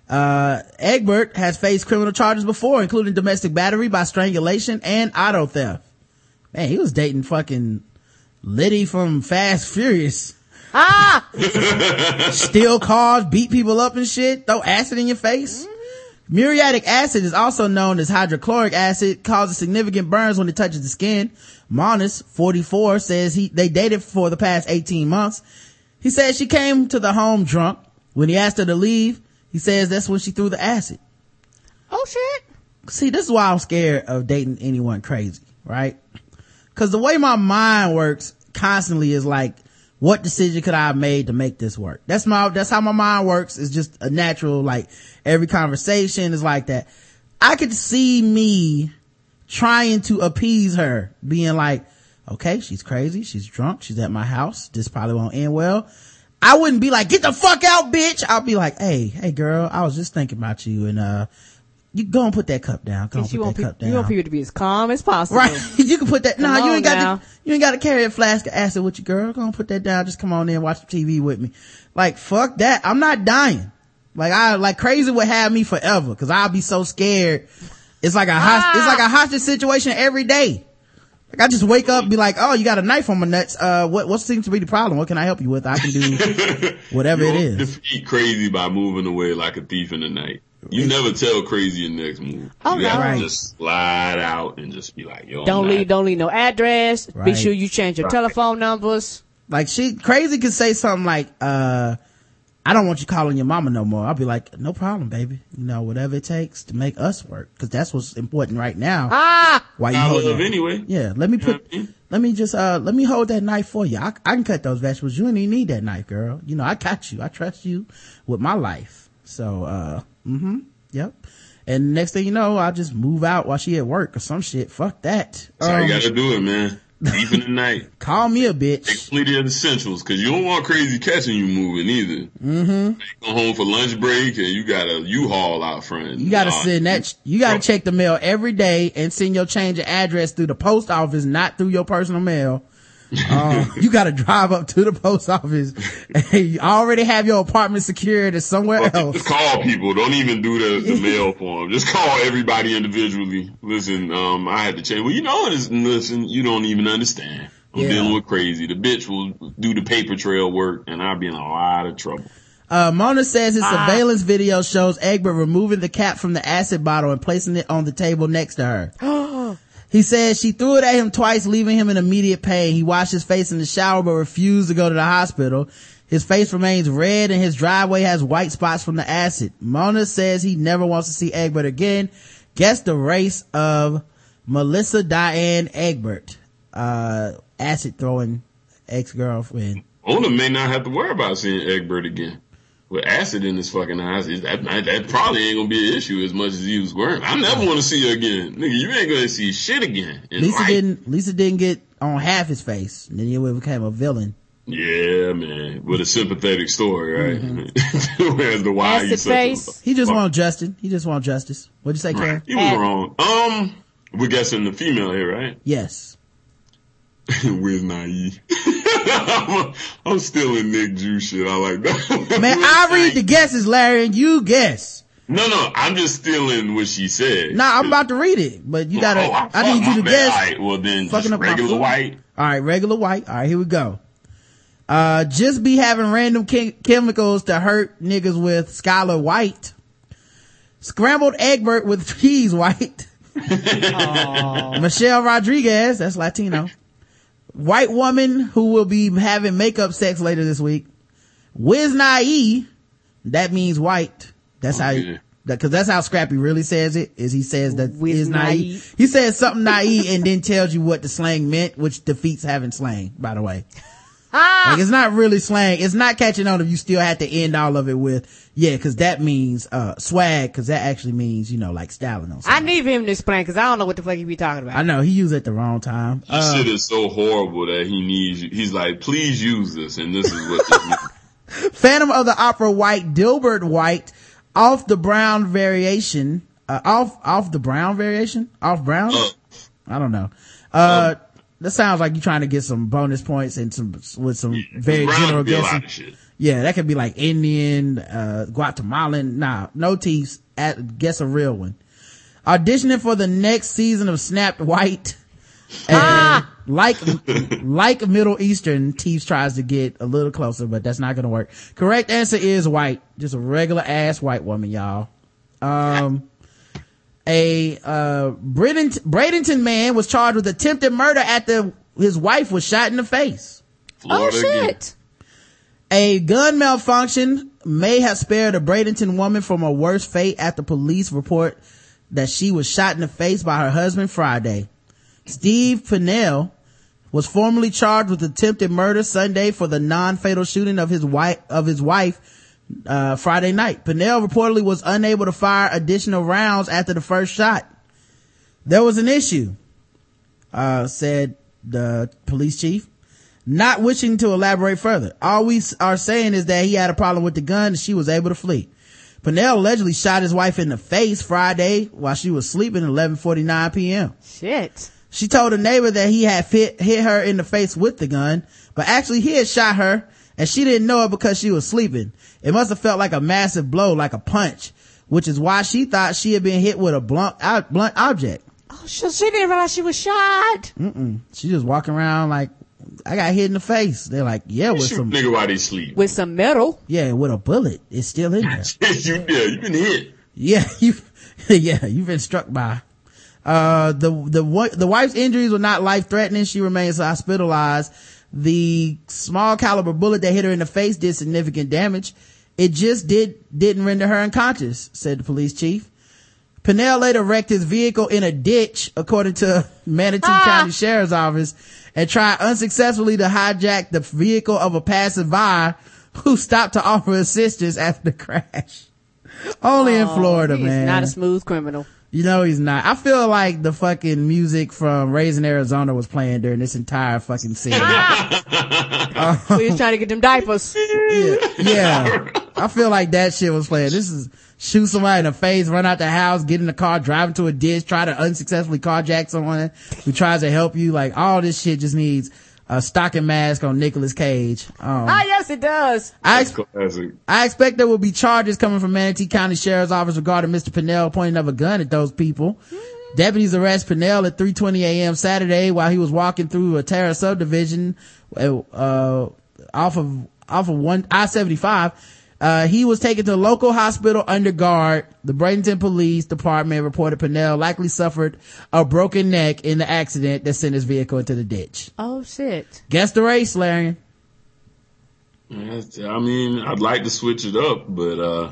Uh, Egbert has faced criminal charges before, including domestic battery by strangulation and auto theft. Man, he was dating fucking Letty from Fast Furious. Ah! [LAUGHS] Steal cars, beat people up and shit, throw acid in your face. Muriatic acid is also known as hydrochloric acid, causes significant burns when it touches the skin. Monis, 44, says he, they dated for the past 18 months. He says she came to the home drunk. When he asked her to leave, he says that's when she threw the acid. Oh shit. See, this is why I'm scared of dating anyone crazy, right? Cause the way my mind works constantly is like, what decision could I have made to make this work? That's my, that's how my mind works. It's just a natural, like, every conversation is like that. I could see me trying to appease her, being like, okay, she's crazy, she's drunk, she's at my house, this probably won't end well. I wouldn't be like, get the fuck out, bitch. I'll be like, hey, hey girl, I was just thinking about you and, uh, you go and put that cup down. Go and You put want, that cup people, down. you want people to be as calm as possible. Right. [LAUGHS] you can put that, no, Come you ain't got to, you ain't got to carry a flask of acid with you, girl. Go and put that down. Just come on in, and watch the TV with me. Like, fuck that. I'm not dying. Like, I, like crazy would have me forever cause I'll be so scared. It's like a host, it's like a hostage situation every day. Like I just wake up and be like, oh, you got a knife on my nuts. Uh, what, what seems to be the problem? What can I help you with? I can do [LAUGHS] whatever You it defeat crazy by moving away like a thief in the night. You never tell crazy your next move. Oh, you no. have Right. just slide out and just be like, yo, Don't I'm leave, not- don't leave no address. Be sure you change your telephone numbers. Like she crazy could say something like, uh, I don't want you calling your mama no more. I'll be like, no problem, baby. You know, whatever it takes to make us work. Cause that's what's important right now. Ah! Why you I holding love it? anyway. Yeah, let me put, let me just, uh, let me hold that knife for you. I, I can cut those vegetables. You don't even need that knife, girl. You know, I got you. I trust you with my life. So, uh, mm-hmm. Yep. And next thing you know, I'll just move out while she at work or some shit. Fuck that. That's how you Um, gotta do it, man. In the night. [LAUGHS] call me a bitch. Completely essentials, cause you don't want crazy catching you moving either. Mm-hmm. Go home for lunch break and you gotta a U-Haul out front. You gotta Nah, send that, you gotta check the mail every day and send your change of address through the post office, not through your personal mail. Um, [LAUGHS] you gotta drive up to the post office and you already have your apartment secured as somewhere else. Just call people. Don't even do the, the mail [LAUGHS] form. Just call everybody individually. Listen, um, I had to change. Well, you know, it's, listen, you don't even understand. I'm Yeah. dealing with crazy. The bitch will do the paper trail work and I'll be in a lot of trouble. Uh, Mona says his surveillance video shows Egbert removing the cap from the acid bottle and placing it on the table next to her. [GASPS] [GASPS] he says she threw it at him twice, leaving him in immediate pain. He washed his face in the shower but refused to go to the hospital. His face remains red and his driveway has white spots from the acid. Mona says he never wants to see Egbert again. Guess the race of Melissa Diane Egbert, uh, acid throwing ex-girlfriend. Ona may not have to worry about seeing Egbert again. With acid in his fucking eyes, that, that probably ain't gonna be an issue as much as he was worried. I never want to see her again. Nigga, you ain't gonna see shit again. in Lisa life. didn't, Lisa didn't get on half his face. And then he became a villain. Yeah, man, with a sympathetic story, right? Mm-hmm. [LAUGHS] Whereas the why Acid face. He just want justice. He just want justice. What'd you say, Karen? He was wrong. Um, we're guessing the female here, right? Yes. [LAUGHS] Where's naive? [LAUGHS] I'm, I'm still in Nick Juice shit. I like that. Man, I read the guesses, Larry, and you guess. No, no, I'm just stealing what she said. Nah, I'm about to read it, but you gotta, Oh, I, I need you to my bad. guess. All right, well then, Fucking just up regular white. All right, regular white. All right, here we go. Uh, just be having random chem- chemicals to hurt niggas with Skyler White. Scrambled Egbert with [LAUGHS] cheese white. [LAUGHS] Michelle Rodriguez, that's Latino. White woman who will be having makeup sex later this week. Wiz Naive, that means white. That's how, Okay. that, cause that's how Scrappy really says it, is he says that Wiz is naive. naive. He says something naive and then tells you what the slang meant, which defeats having slang, by the way. Like it's not really slang. It's not catching on if you still had to end all of it with, yeah, cause that means, uh, swag, cause that actually means, you know, like styling on I need him to explain because I don't know what the fuck he be talking about. I know, he used it the wrong time. This Uh, shit is so horrible that he needs. you- He's like, please use this, and this is what this means. [LAUGHS] [LAUGHS] Phantom of the Opera White, Dilbert White, off the brown variation, uh, off, off the brown variation? Off brown? Uh, I don't know. Uh, that sounds like you're trying to get some bonus points and some, with some very general could be a lot guessing. Yeah, that could be like Indian, uh, Guatemalan. Nah, no teeth. At, guess a real one. Auditioning for the next season of Snapped White. [LAUGHS] And like, like Middle Eastern, Teefs tries to get a little closer, but that's not gonna work. Correct answer is white. Just a regular ass white woman, y'all. Um, a, uh, Bradenton, Bradenton man was charged with attempted murder after his wife was shot in the face. oh Florida again. shit. A gun malfunction may have spared a Bradenton woman from a worse fate after police report that she was shot in the face by her husband Friday. Steve Pinnell was formally charged with attempted murder Sunday for the non-fatal shooting of his wife, of his wife, uh, Friday night. Pinnell reportedly was unable to fire additional rounds after the first shot. There was an issue, uh, said the police chief not wishing to elaborate further. All we are saying is that he had a problem with the gun and she was able to flee. Pinnell allegedly shot his wife in the face Friday while she was sleeping at 11:49 p.m. Shit. She told a neighbor that he had hit, hit her in the face with the gun, but actually he had shot her and she didn't know it because she was sleeping. It must have felt like a massive blow, like a punch, which is why she thought she had been hit with a blunt, ob- blunt object. Oh shit. She didn't realize she was shot. She just walking around like, I got hit in the face. They're like, yeah, with some, nigga while they sleep. With some metal. yeah, with a bullet. It's still in there. [LAUGHS] you, yeah, you been hit. Yeah, [LAUGHS] you, [LAUGHS] yeah, you've been struck by. Uh, the, the, the wife's injuries were not life threatening. She remains hospitalized. The small caliber bullet that hit her in the face did significant damage. It just did, didn't render her unconscious, said the police chief. Pinnell later wrecked his vehicle in a ditch, according to [LAUGHS] Manatee ah. County Sheriff's Office, and tried unsuccessfully to hijack the vehicle of a passerby who stopped to offer assistance after the crash. [LAUGHS] Only in Florida, man. not a smooth criminal. You know he's not. I feel like the fucking music from Raising Arizona was playing during this entire fucking scene. Ah. [LAUGHS] Um, we was trying to get them diapers. yeah, yeah. I feel like that shit was playing. This is shoot somebody in the face, run out the house, get in the car, drive into a ditch, try to unsuccessfully carjack someone who tries to help you. Like all this shit just needs a stocking mask on Nicolas Cage. Um, Ah, yes, it does. I, ex- I expect there will be charges coming from Manatee County Sheriff's Office regarding Mr. Pinnell pointing of a gun at those people. Deputies arrest Pinnell at 3:20 a.m. Saturday while he was walking through a Terra subdivision uh, uh, off of off of one I-75. Uh, he was taken to the local hospital under guard. The Bradenton Police Department reported Pinnell likely suffered a broken neck in the accident that sent his vehicle into the ditch. Oh shit. Guess the race, Larry. I mean, I'd like to switch it up, but uh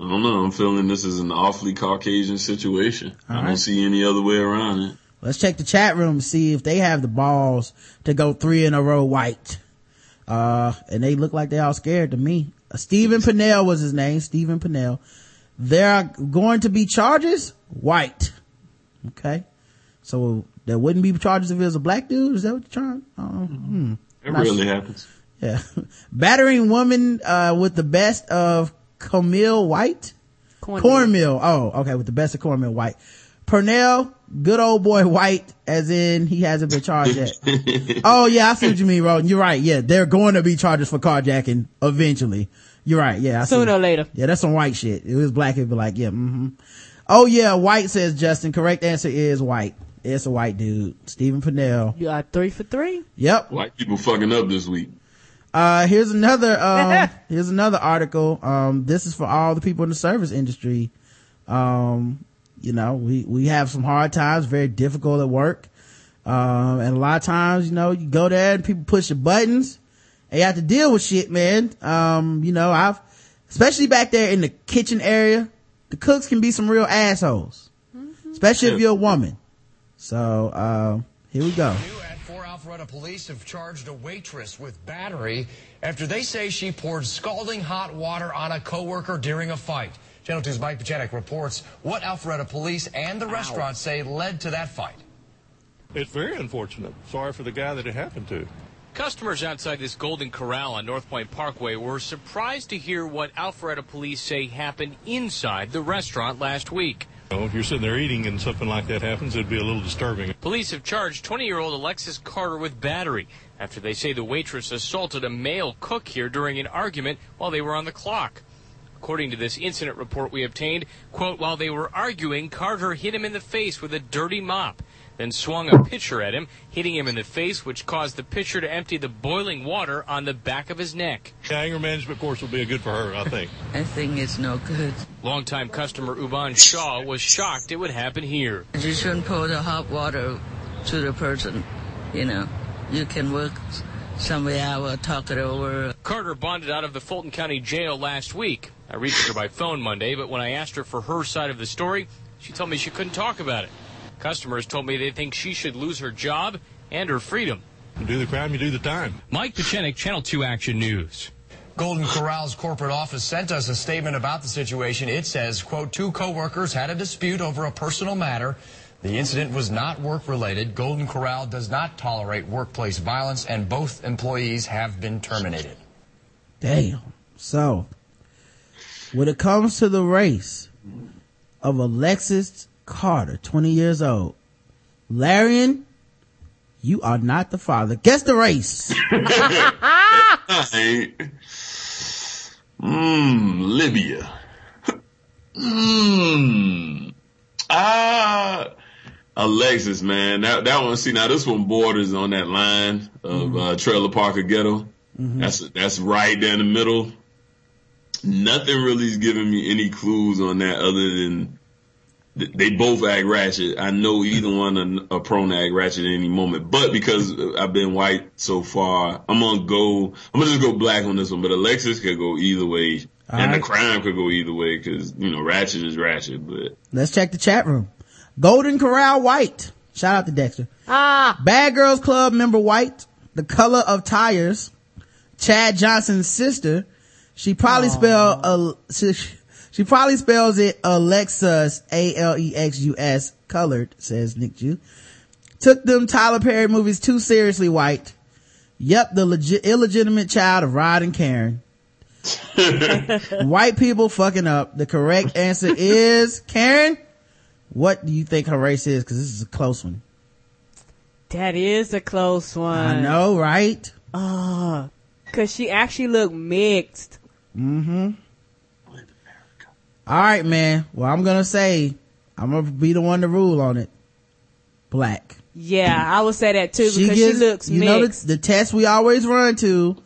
I don't know. I'm feeling this is an awfully Caucasian situation. I right. don't see any other way around it. Let's check the chat room to see if they have the balls to go three in a row white. Uh, and they look like they all scared to me. Stephen Pinnell was his name, Stephen Pinnell. There are going to be charges, white. Okay. So there wouldn't be charges if it was a black dude? Is that what you're trying? Uh, hmm. It really happens. Yeah. [LAUGHS] Battering woman, uh, with the best of Camille White? Cornmeal. Cornmeal. Oh, okay. With the best of cornmeal white. Purnell, good old boy white, as in he hasn't been charged yet. [LAUGHS] oh yeah, I see what you mean, Ron. You're right. Yeah, they're going to be charges for carjacking eventually. You're right. Yeah. I see. Sooner or later. Yeah, that's some white shit. It was black, it'd be like, yeah, mm-hmm. Oh yeah, white says Justin. Correct answer is white. It's a white dude. Stephen Purnell. You are three for three. Yep. White people fucking up this week. Uh, here's another, um, [LAUGHS] here's another article. Um, this is for all the people in the service industry. Um, you know, we, we have some hard times, very difficult at work. Um, and a lot of times, you know, you go there and people push your buttons and you have to deal with shit, man. Um, you know, I've, especially back there in the kitchen area, the cooks can be some real assholes, especially if you're a woman. So, uh, here we go. 4 Alpharetta police have charged a waitress with battery after they say she poured scalding hot water on a coworker during a fight. Channel 2's Mike Petchenik reports what Alpharetta police and the restaurant say led to that fight. It's very unfortunate. Sorry for the guy that it happened to. Customers outside this Golden Corral on North Point Parkway were surprised to hear what Alpharetta police say happened inside the restaurant last week. You know, if you're sitting there eating and something like that happens, it'd be a little disturbing. Police have charged 20 year old Alexis Carter with battery after they say the waitress assaulted a male cook here during an argument while they were on the clock. According to this incident report we obtained, quote, while they were arguing, Carter hit him in the face with a dirty mop, then swung a pitcher at him, hitting him in the face, which caused the pitcher to empty the boiling water on the back of his neck. The anger management course will be good for her, I think. I think it's no good. Longtime customer Uban Shaw was shocked it would happen here. You shouldn't pour the hot water to the person. You know, you can work somewhere out or talk it over. Carter bonded out of the Fulton County Jail last week. I reached her by phone Monday, but when I asked her for her side of the story, she told me she couldn't talk about it. Customers told me they think she should lose her job and her freedom. You do the crime, you do the time. Mike Petchenik, Channel 2 Action News. Golden Corral's corporate office sent us a statement about the situation. It says, quote, two coworkers had a dispute over a personal matter. The incident was not work related. Golden Corral does not tolerate workplace violence and both employees have been terminated. Damn. So, when it comes to the race of Alexis Carter, 20 years old, Larion, you are not the father. Guess the race. Mmm, [LAUGHS] Libya. Mmm. Ah, Alexis, man. That, that one, see, now this one borders on that line of, uh, Trailer Parker Ghetto. That's, that's right there in the middle. Nothing really is giving me any clues on that other than th- they both act ratchet. I know either one are, are prone to act ratchet at any moment, but because I've been white so far, I'm gonna go, I'm gonna just go black on this one, but Alexis could go either way. and Alright. the crime could go either way because, you know, ratchet is ratchet, but Let's check the chat room. Golden Corral White. Shout out to Dexter. Ah, Bad Girls Club member White. The color of tires. Chad Johnson's sister. She probably spell uh, she, probably spells it Alexus A L E X U S colored says Nick Jew. Took them Tyler Perry movies too seriously. White. Yep, the legit illegitimate child of Rod and Karen. [LAUGHS] White people fucking up. The correct answer is Karen. What do you think her race is? Because this is a close one. that is a close one. I know, right? Oh, cause she actually looked mixed. Mm-hmm. All right, man. Well, I'm gonna say I'm gonna be the one to rule on it. Black. Yeah, I would say that too because she, looks you mixed. know the, the test we always run to.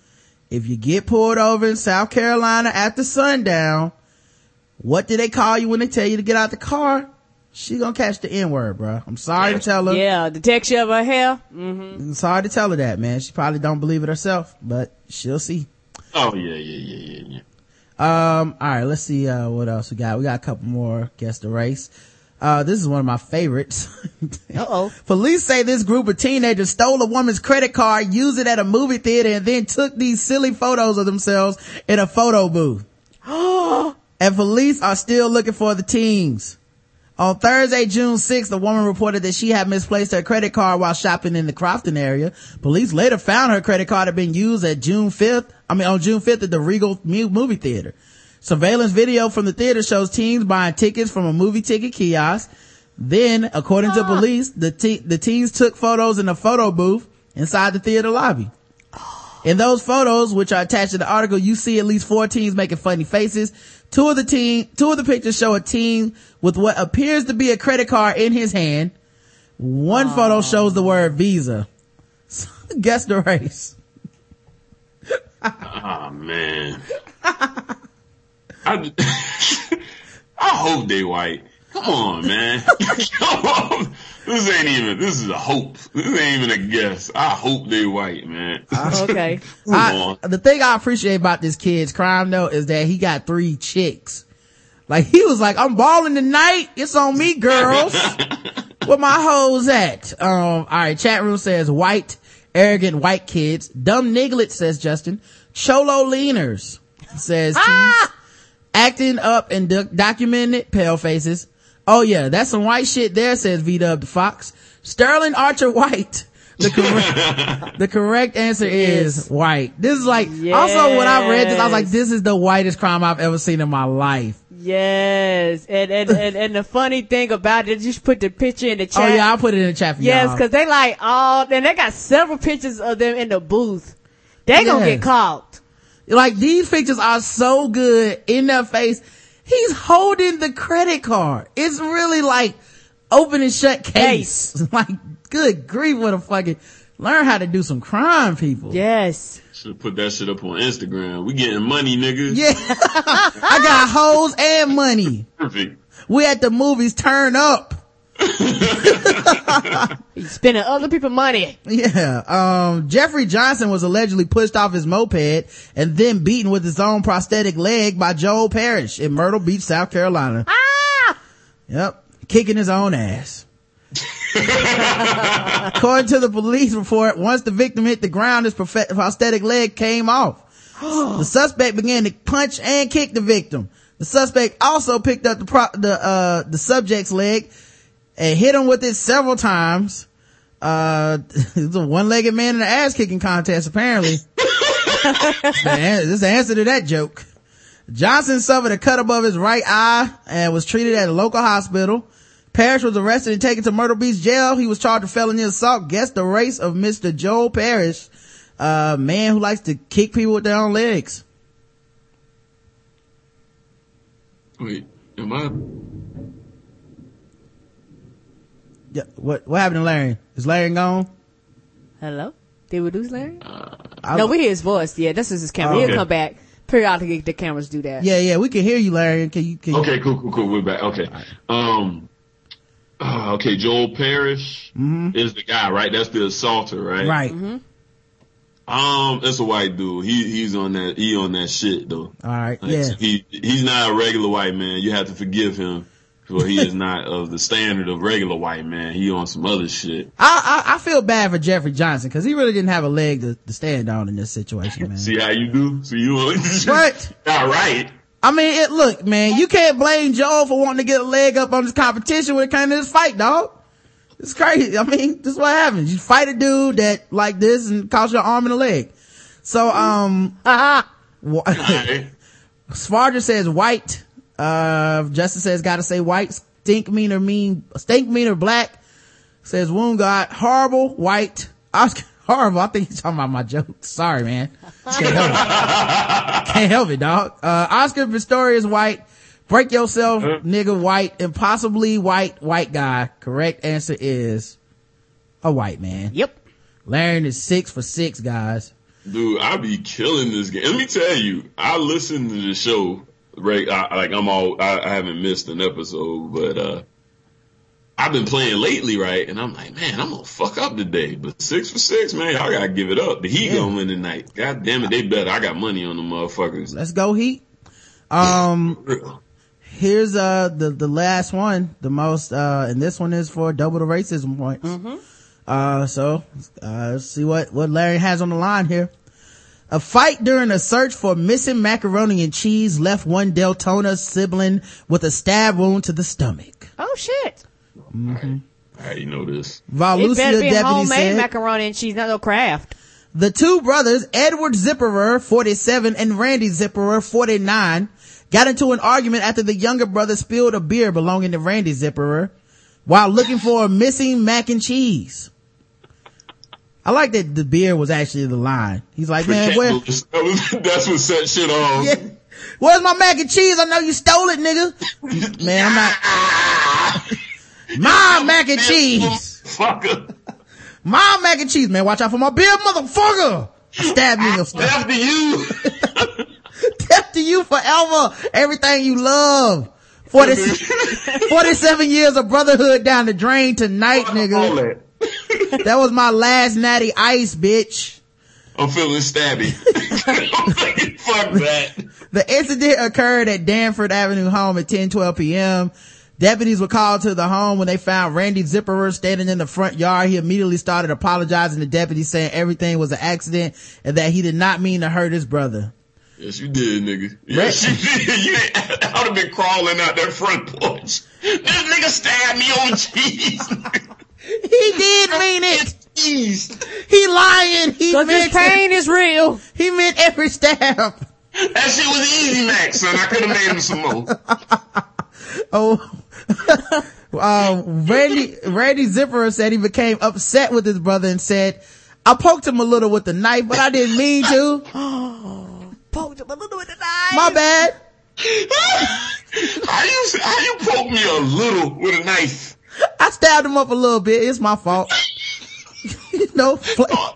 If you get pulled over in South Carolina after sundown, what do they call you when they tell you to get out the car? She gonna catch the N word, bro. I'm sorry to tell her. yeah, the texture of her hair. Mm. I'm sorry to tell her that, man. She probably don't believe it herself, but she'll see. oh yeah, yeah, yeah, yeah, yeah. Um, all right, let's see, uh, what else we got. We got a couple more guess the race. Uh, this is one of my favorites. [LAUGHS] Uh oh. Police say this group of teenagers stole a woman's credit card, used it at a movie theater, and then took these silly photos of themselves in a photo booth. Oh [GASPS] And police are still looking for the teens. On Thursday, June 6th, a woman reported that she had misplaced her credit card while shopping in the Crofton area. Police later found her credit card had been used at June 5th, I mean on June 5th at the Regal movie theater. Surveillance video from the theater shows teens buying tickets from a movie ticket kiosk. Then, according to ah. police, the, te- the teens took photos in a photo booth inside the theater lobby. [GASPS] In those photos, which are attached to the article, you see at least four teens making funny faces. Two of the team, two of the pictures show a teen with what appears to be a credit card in his hand. One photo shows the word Visa. [LAUGHS] Guess the race. Oh [LAUGHS] man. I, [LAUGHS] I hope they white. Come on, man. Come on. This ain't even, this is a hope. This ain't even a guess. I hope they white, man. [LAUGHS] Okay. I- the thing I appreciate about this kid's crime though is that he got three chicks. Like he was like, I'm balling tonight. It's on me, girls. [LAUGHS] Where my hoes at? Um, all right. Chat room says white, arrogant white kids. Dumb niglet says Justin. Cholo leaners says Tease. Acting up and doc- documented pale faces. Oh yeah, that's some white shit there, says V Dub the Fox. Sterling Archer White. The correct, [LAUGHS] the correct answer is white. This is like, also when I read this, I was like, this is the whitest crime I've ever seen in my life. Yes. And, and, [LAUGHS] and, and the funny thing about it, you should put the picture in the chat. Oh yeah, I'll put it in the chat for Yes, y'all. cause they like all, and they got several pictures of them in the booth. They gonna Yes. get caught. Like these pictures are so good in their face. He's holding the credit card. It's really like open and shut case. [LAUGHS] like good grief, what a fucking learn how to do some crime, people. Yes. Should put that shit up on Instagram. We getting money, nigga. Yeah. [LAUGHS] I got hoes and money. Perfect. We at the movies turn up. He's [LAUGHS] spending other people's money. Yeah. Um, Jeffrey Johnson was allegedly pushed off his moped and then beaten with his own prosthetic leg by Joel Parrish in Myrtle Beach, South Carolina. Ah! Yep. Kicking his own ass. According to the police report, once the victim hit the ground, his prosthetic leg came off. [GASPS] the suspect began to punch and kick the victim. The suspect also picked up the pro- the uh the subject's leg and hit him with it several times. Uh, [LAUGHS] it's a one-legged man in an ass kicking contest, apparently. [LAUGHS] this is the answer to that joke. Johnson suffered a cut above his right eye and was treated at a local hospital. Parrish was arrested and taken to Myrtle Beach jail. He was charged with felony assault. Guess the race of Mr. Joel Parrish, a man who likes to kick people with their own legs. Wait, am I? Yeah, what, what happened to Larry? Is Larry gone? Hello? Did we lose Larry? I- no, we hear his voice. Yeah, this is his camera. Oh, He'll come back. Periodically, the cameras do that. Yeah, yeah, we can hear you, Larry. Can you, can you? Okay, cool, cool, cool. We're back. Okay. Um. uh, okay, Joel Parrish is the guy, right? That's the assaulter, right? Right. Um, that's a white dude. He he's on that. He on that shit though. All right. Like, Yeah. He he's not a regular white man. You have to forgive him. For he is not of the standard of regular white man. He on some other shit. I, I, I feel bad for Jeffrey Johnson because he really didn't have a leg to, to stand on in this situation, man. See how you do? See you on What? All right. I mean, it, look, man, you can't blame Joe for wanting to get a leg up on this competition when it came to this fight, dog. It's crazy. I mean, this is what happens. You fight a dude that like this and cost your arm and a leg. So, um, [LAUGHS] Alright. [LAUGHS] Sparger says white. Uh, Justin says gotta say white. Stink meaner mean, stink meaner black. Says wound god horrible white. Oscar horrible. I think he's talking about my joke. Sorry, man. Can't help it. Can't help it, dog. Uh, Oscar Pistorius white. Break yourself, nigga white. Impossibly white, white guy. Correct answer is a white man. Yep. Larry is six for six, guys. Dude, I be killing this game. Let me tell you, I listen to the show. Right, I, like I'm all. I, I haven't missed an episode, but uh I've been playing lately, right? And I'm like, man, I'm gonna fuck up today. But six for six, man, y'all gotta give it up. The Heat gonna win tonight. God damn it, they better. I got money on the motherfuckers. Let's go Heat. Um, here's uh the the last one the most uh and this one is for double the racism points uh so uh let's see what what larry has on the line here a fight during a search for missing macaroni and cheese left one deltona sibling with a stab wound to the stomach Oh shit. Mm-hmm. How you know this? It Volusia better be deputy homemade said macaroni and cheese, not no Kraft. the two brothers, Edward Zipperer, 47, and Randy Zipperer, 49, got into an argument after the younger brother spilled a beer belonging to Randy Zipperer while looking for a missing mac and cheese. I like that the beer was actually the line. He's like, man, where, [LAUGHS] That's what set shit off. yeah, where's my mac and cheese? I know you stole it, nigga. [LAUGHS] Man, I'm not, [LAUGHS] my mac and cheese. Fucker. My mac and cheese, man. Watch out for my beer, motherfucker. I stab nigga. Stab. After you. Death to you forever. Everything you love. 40, 47 years of brotherhood down the drain tonight, nigga. [LAUGHS] that. Was my last natty ice, bitch. I'm feeling stabby. [LAUGHS] Fuck that. The incident occurred at Danford Avenue home at 10, 12 p.m. Deputies were called to the home when they found Randy Zipperer standing in the front yard. He immediately started apologizing to deputies saying everything was an accident and that he did not mean to hurt his brother. Yes, you did, nigga. Yes, you did. [LAUGHS] You, I would have been crawling out that front porch. This nigga stabbed me on cheese. He did mean it. Cheese. He lying. He Cause meant this pain is real. He meant every stab. That shit was easy, Max, son. I could have made him some more. [LAUGHS] Oh, [LAUGHS] um, Randy, Randy Zipperer said he became upset with his brother and said, I poked him a little with the knife, but I didn't mean to. [GASPS] [GASPS] Poked him a little with the knife. My bad. [LAUGHS] How you how you poke me a little with a knife? I stabbed him up a little bit. It's my fault. [LAUGHS] you know, play- uh,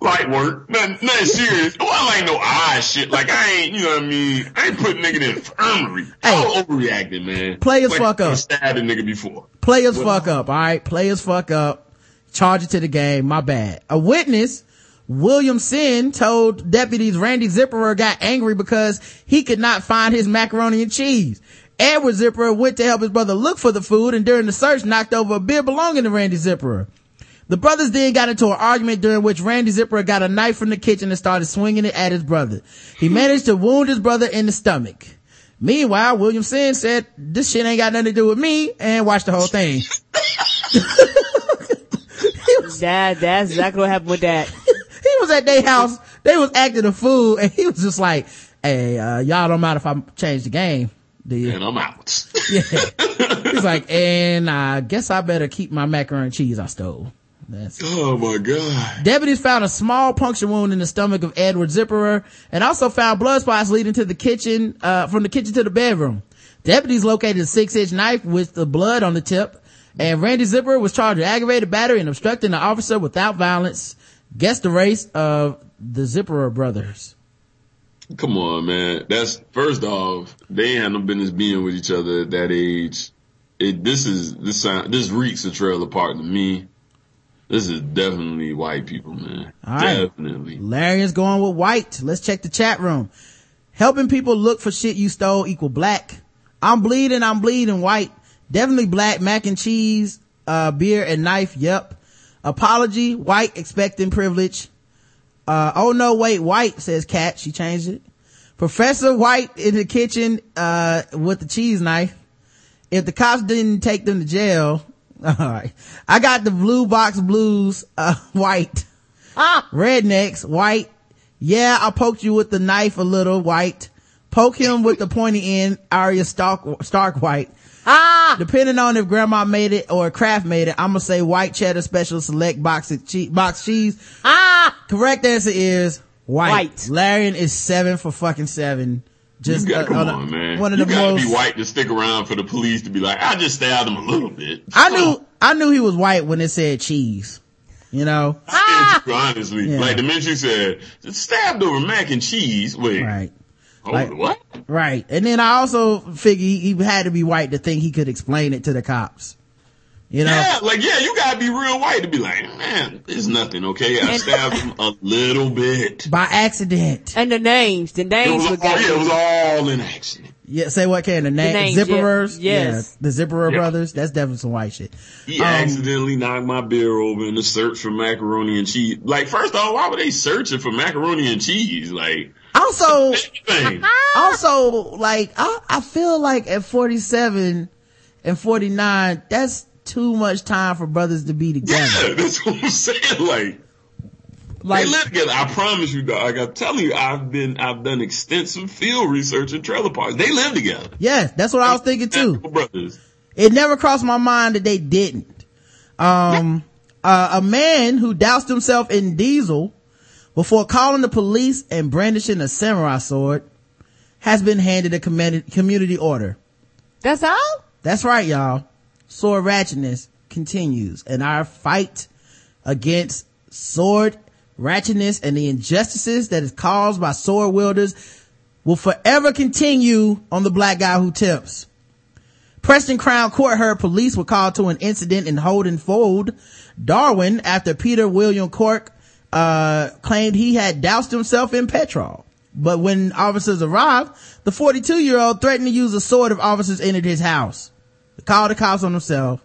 Light work. Nothing, nothing serious. Well, I ain't no eye shit. Like I ain't, you know what I mean? I ain't putting nigga in the infirmary. I was overreacting, man. Players like, fuck up. I stabbed a nigga before. players fuck up, alright? Players fuck up. Charge it to the game. My bad. A witness, William Sin, told deputies Randy Zipperer got angry because he could not find his macaroni and cheese. Edward Zipperer went to help his brother look for the food and during the search knocked over a beer belonging to Randy Zipperer. The brothers then got into an argument during which Randy Zipperer got a knife from the kitchen and started swinging it at his brother. He managed to wound his brother in the stomach. Meanwhile, William Sin said, this shit ain't got nothing to do with me and watched the whole thing. [LAUGHS] That, that's exactly what happened with that. [LAUGHS] he was at their house. They was acting a fool and he was just like, Hey, uh, y'all don't mind if I change the game. And I'm out. [LAUGHS] Yeah. He's like, and I guess I better keep my macaroni and cheese I stole. That's Oh my god. Deputies found a small puncture wound in the stomach of Edward Zipperer and also found blood spots leading to the kitchen, uh, from the kitchen to the bedroom. Deputies located a six inch knife with the blood on the tip and Randy Zipperer was charged with aggravated battery and obstructing the officer without violence. Guess the race of the Zipperer brothers. Come on, man. That's first off, they ain't had no business being with each other at that age. It this is this sound this reeks a trailer park to me. This is definitely white people, man. All right. Definitely. Larry is going with white. Let's check the chat room. Helping people look for shit you stole equal black. I'm bleeding, I'm bleeding white. Definitely black mac and cheese, uh, beer and knife. Yep. Apology, white, expecting privilege. Uh, oh no, wait, white, says Cat. She changed it. Professor White in the kitchen, uh, with the cheese knife. If the cops didn't take them to jail, [LAUGHS] alright. I got the blue box blues, uh, [LAUGHS] white. Rednecks, white. Yeah, I poked you with the knife a little, white. Poke him with the pointy end, Arya Stark, Stark white. Ah! Depending on if grandma made it or Kraft made it, I'm gonna say white cheddar special select box of cheese, box cheese. Ah! Correct answer is white. White. Larion is seven for fucking seven. Just you got, uh, come on on, a- man. one of you the gotta most. be white to stick around for the police to be like, I just stabbed him a little bit. I knew, I knew he was white when it said cheese. You know? I did, honestly. Yeah. Like the minute you said, stabbed over mac and cheese. Wait. Right. Oh, Like- what? Right. And then I also figure he, he had to be white to think he could explain it to the cops. You know? Yeah, like, yeah, you gotta be real white to be like, man, it's nothing, okay? I stabbed him a little bit. By accident. And the names, the It names was, were all, yeah, it was all in accident. Yeah, say what can the name? names, yeah. Zipperers? Yes. Yeah, the Zipperer Yeah. brothers. That's definitely some white shit. He Um, accidentally knocked my beer over in the search for macaroni and cheese. Like, first off, why were they searching for macaroni and cheese? Like, Also, [LAUGHS] [LAUGHS] also, like, I, I feel like at 47, and 49, that's too much time for brothers to be together. Yeah, that's what I'm saying. Like, Like, they live together. I promise you, dog. I'm telling you, I've been, I've done extensive field research in trailer parks. They live together. Yes, that's what I was thinking too. Brothers. It never crossed my mind that they didn't. Um, [LAUGHS] uh, a man who doused himself in diesel before calling the police and brandishing a samurai sword has been handed a community, order. That's all? That's right, y'all. Sword ratchetness continues and our fight against sword ratchetness and the injustices that is caused by sword wielders will forever continue on the black guy who tips. Preston Crown Court heard police were called to an incident in Holden Fold, Darwen, after Peter William Cork, uh, claimed he had doused himself in petrol. But when officers arrived, the 42 year old threatened to use a sword if officers entered his house. He called the cops on himself,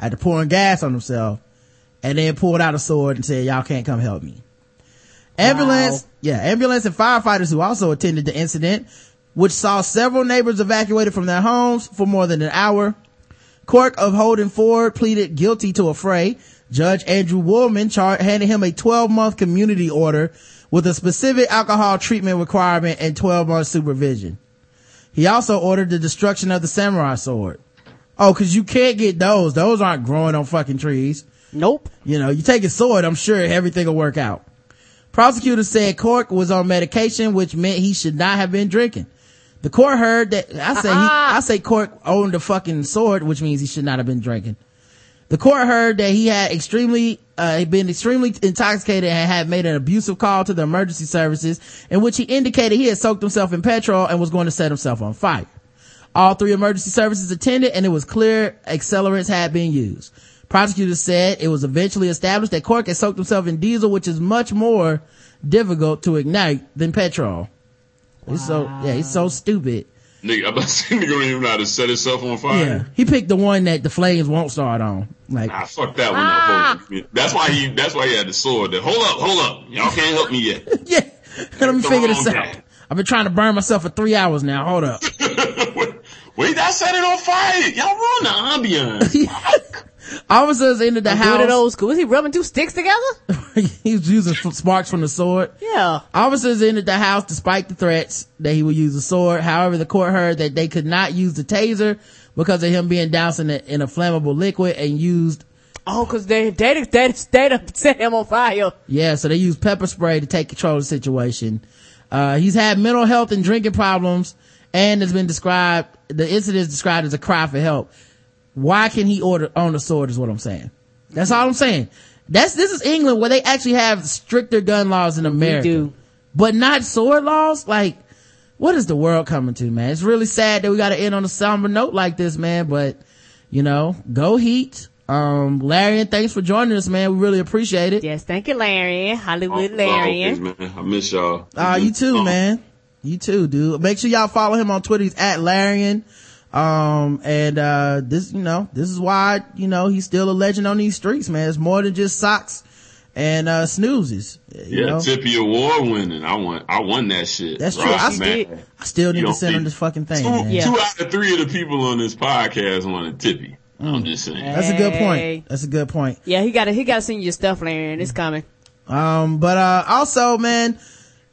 had to pouring gas on himself, and then pulled out a sword and said, y'all can't come help me. Ambulance, Wow. yeah, ambulance and firefighters who also attended the incident, which saw several neighbors evacuated from their homes for more than an hour. Cork of Holden Fold pleaded guilty to affray. Judge Andrew Woolman char- handed him a 12 month community order with a specific alcohol treatment requirement and 12 month supervision. He also ordered the destruction of the samurai sword. Oh, cause you can't get those. Those aren't growing on fucking trees. Nope. You know, you take a sword, I'm sure everything will work out. Prosecutors said Cork was on medication, which meant he should not have been drinking. The court heard that, I say he, uh-uh. I say Cork owned a fucking sword, which means he should not have been drinking. The court heard that he had extremely, uh, been extremely intoxicated and had made an abusive call to the emergency services in which he indicated he had soaked himself in petrol and was going to set himself on fire. All three emergency services attended and it was clear accelerants had been used. Prosecutors said it was eventually established that Cork had soaked himself in diesel, which is much more difficult to ignite than petrol. He's so, yeah, he's so stupid. Nigga, I'm about to [LAUGHS] say, nigga don't even know how to set himself on fire. Yeah. He picked the one that the flames won't start on. Like, Nah, fuck that one up. Ah. That's why he. That's why he had the sword. There. Hold up, hold up. Y'all can't help me yet. [LAUGHS] yeah, let me figure this out. guy. I've been trying to burn myself for three hours now. Hold up. [LAUGHS] Wait, that set it on fire. Y'all ruined the ambiance. Officers entered the Doing house. it old school. Was he rubbing two sticks together? [LAUGHS] He's using sparks from the sword. Yeah. Officers entered the house despite the threats that he would use a sword. However, the court heard that they could not use the taser because of him being doused in a, in a flammable liquid and used, Oh, cause they, they, they, they [LAUGHS] set him on fire. yeah, so they used pepper spray to take control of the situation. Uh, he's had mental health and drinking problems and has been described, the incident is described as a cry for help. Why can he order own a sword is what I'm saying. That's all I'm saying. That's, this is England where they actually have stricter gun laws than America. do. But not sword laws? Like, what is the world coming to, man? It's really sad that we gotta end on a somber note like this, man, but, you know, go Heat. Um, Larry, thanks for joining us, man. We really appreciate it. Yes, thank you, Larry. Hollywood Oh, Larry. okay, man. I miss y'all. Uh, you too, Um, man. You too, dude. Make sure y'all follow him on Twitter. He's at Larion. Um, and, uh, this, you know, this is why, you know, he's still a legend on these streets, man. It's more than just socks and, uh, snoozes. You Yeah, know? Tippy Award winning. I won. I won that shit. That's true. I man. I still need You to send him this fucking thing, Two, man. Yeah. two out of three of the people on this podcast wanted Tippy. I'm just saying. That's a good point. That's a good point. Yeah, he gotta, he gotta send you your stuff, Larry, and it's coming. Um, but, uh, also, man,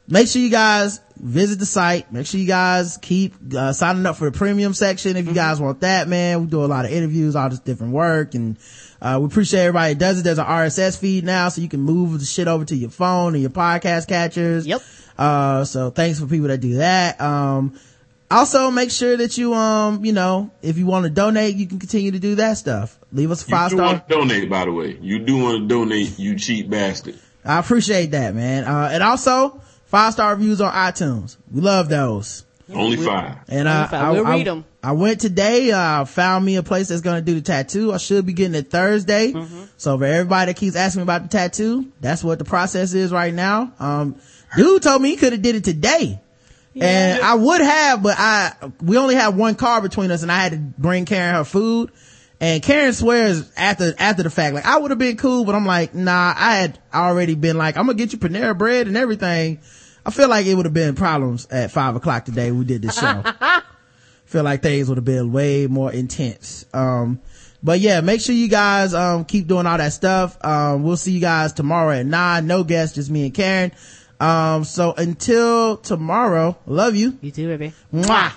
make sure you guys visit the site. Make sure you guys keep, uh, signing up for the premium section if you guys want that, man. We do a lot of interviews, all this different work and, uh, we appreciate everybody that does it. There's an RSS feed now, so you can move the shit over to your phone and your podcast catchers. Yep. Uh, so thanks for people that do that. Um, also make sure that you, um, you know, if you want to donate, you can continue to do that stuff. Leave us a You five do star. want to donate, by the way. You do want to donate, you cheap bastard. I appreciate that, man. Uh, and also five star reviews on iTunes. We love those. Only five. And uh, Only five. I, We'll I- read 'em. I went today, uh, found me a place that's going to do the tattoo. I should be getting it Thursday. Mm-hmm. So for everybody that keeps asking me about the tattoo, that's what the process is right now. Um, dude told me he could have did it today. And I would have, but I, we only have one car between us and I had to bring Karen her food. And Karen swears after, after the fact, like I would have been cool, but I'm like, nah, I had already been like, I'm gonna get you Panera bread and everything. I feel like it would have been problems at five o'clock today. We did this show. [LAUGHS] feel like things would have been way more intense. Um, but yeah, make sure you guys, um, keep doing all that stuff. Um, we'll see you guys tomorrow at nine. No guests, just me and Karen. Um, so until tomorrow, love you. You too, baby. Mwah.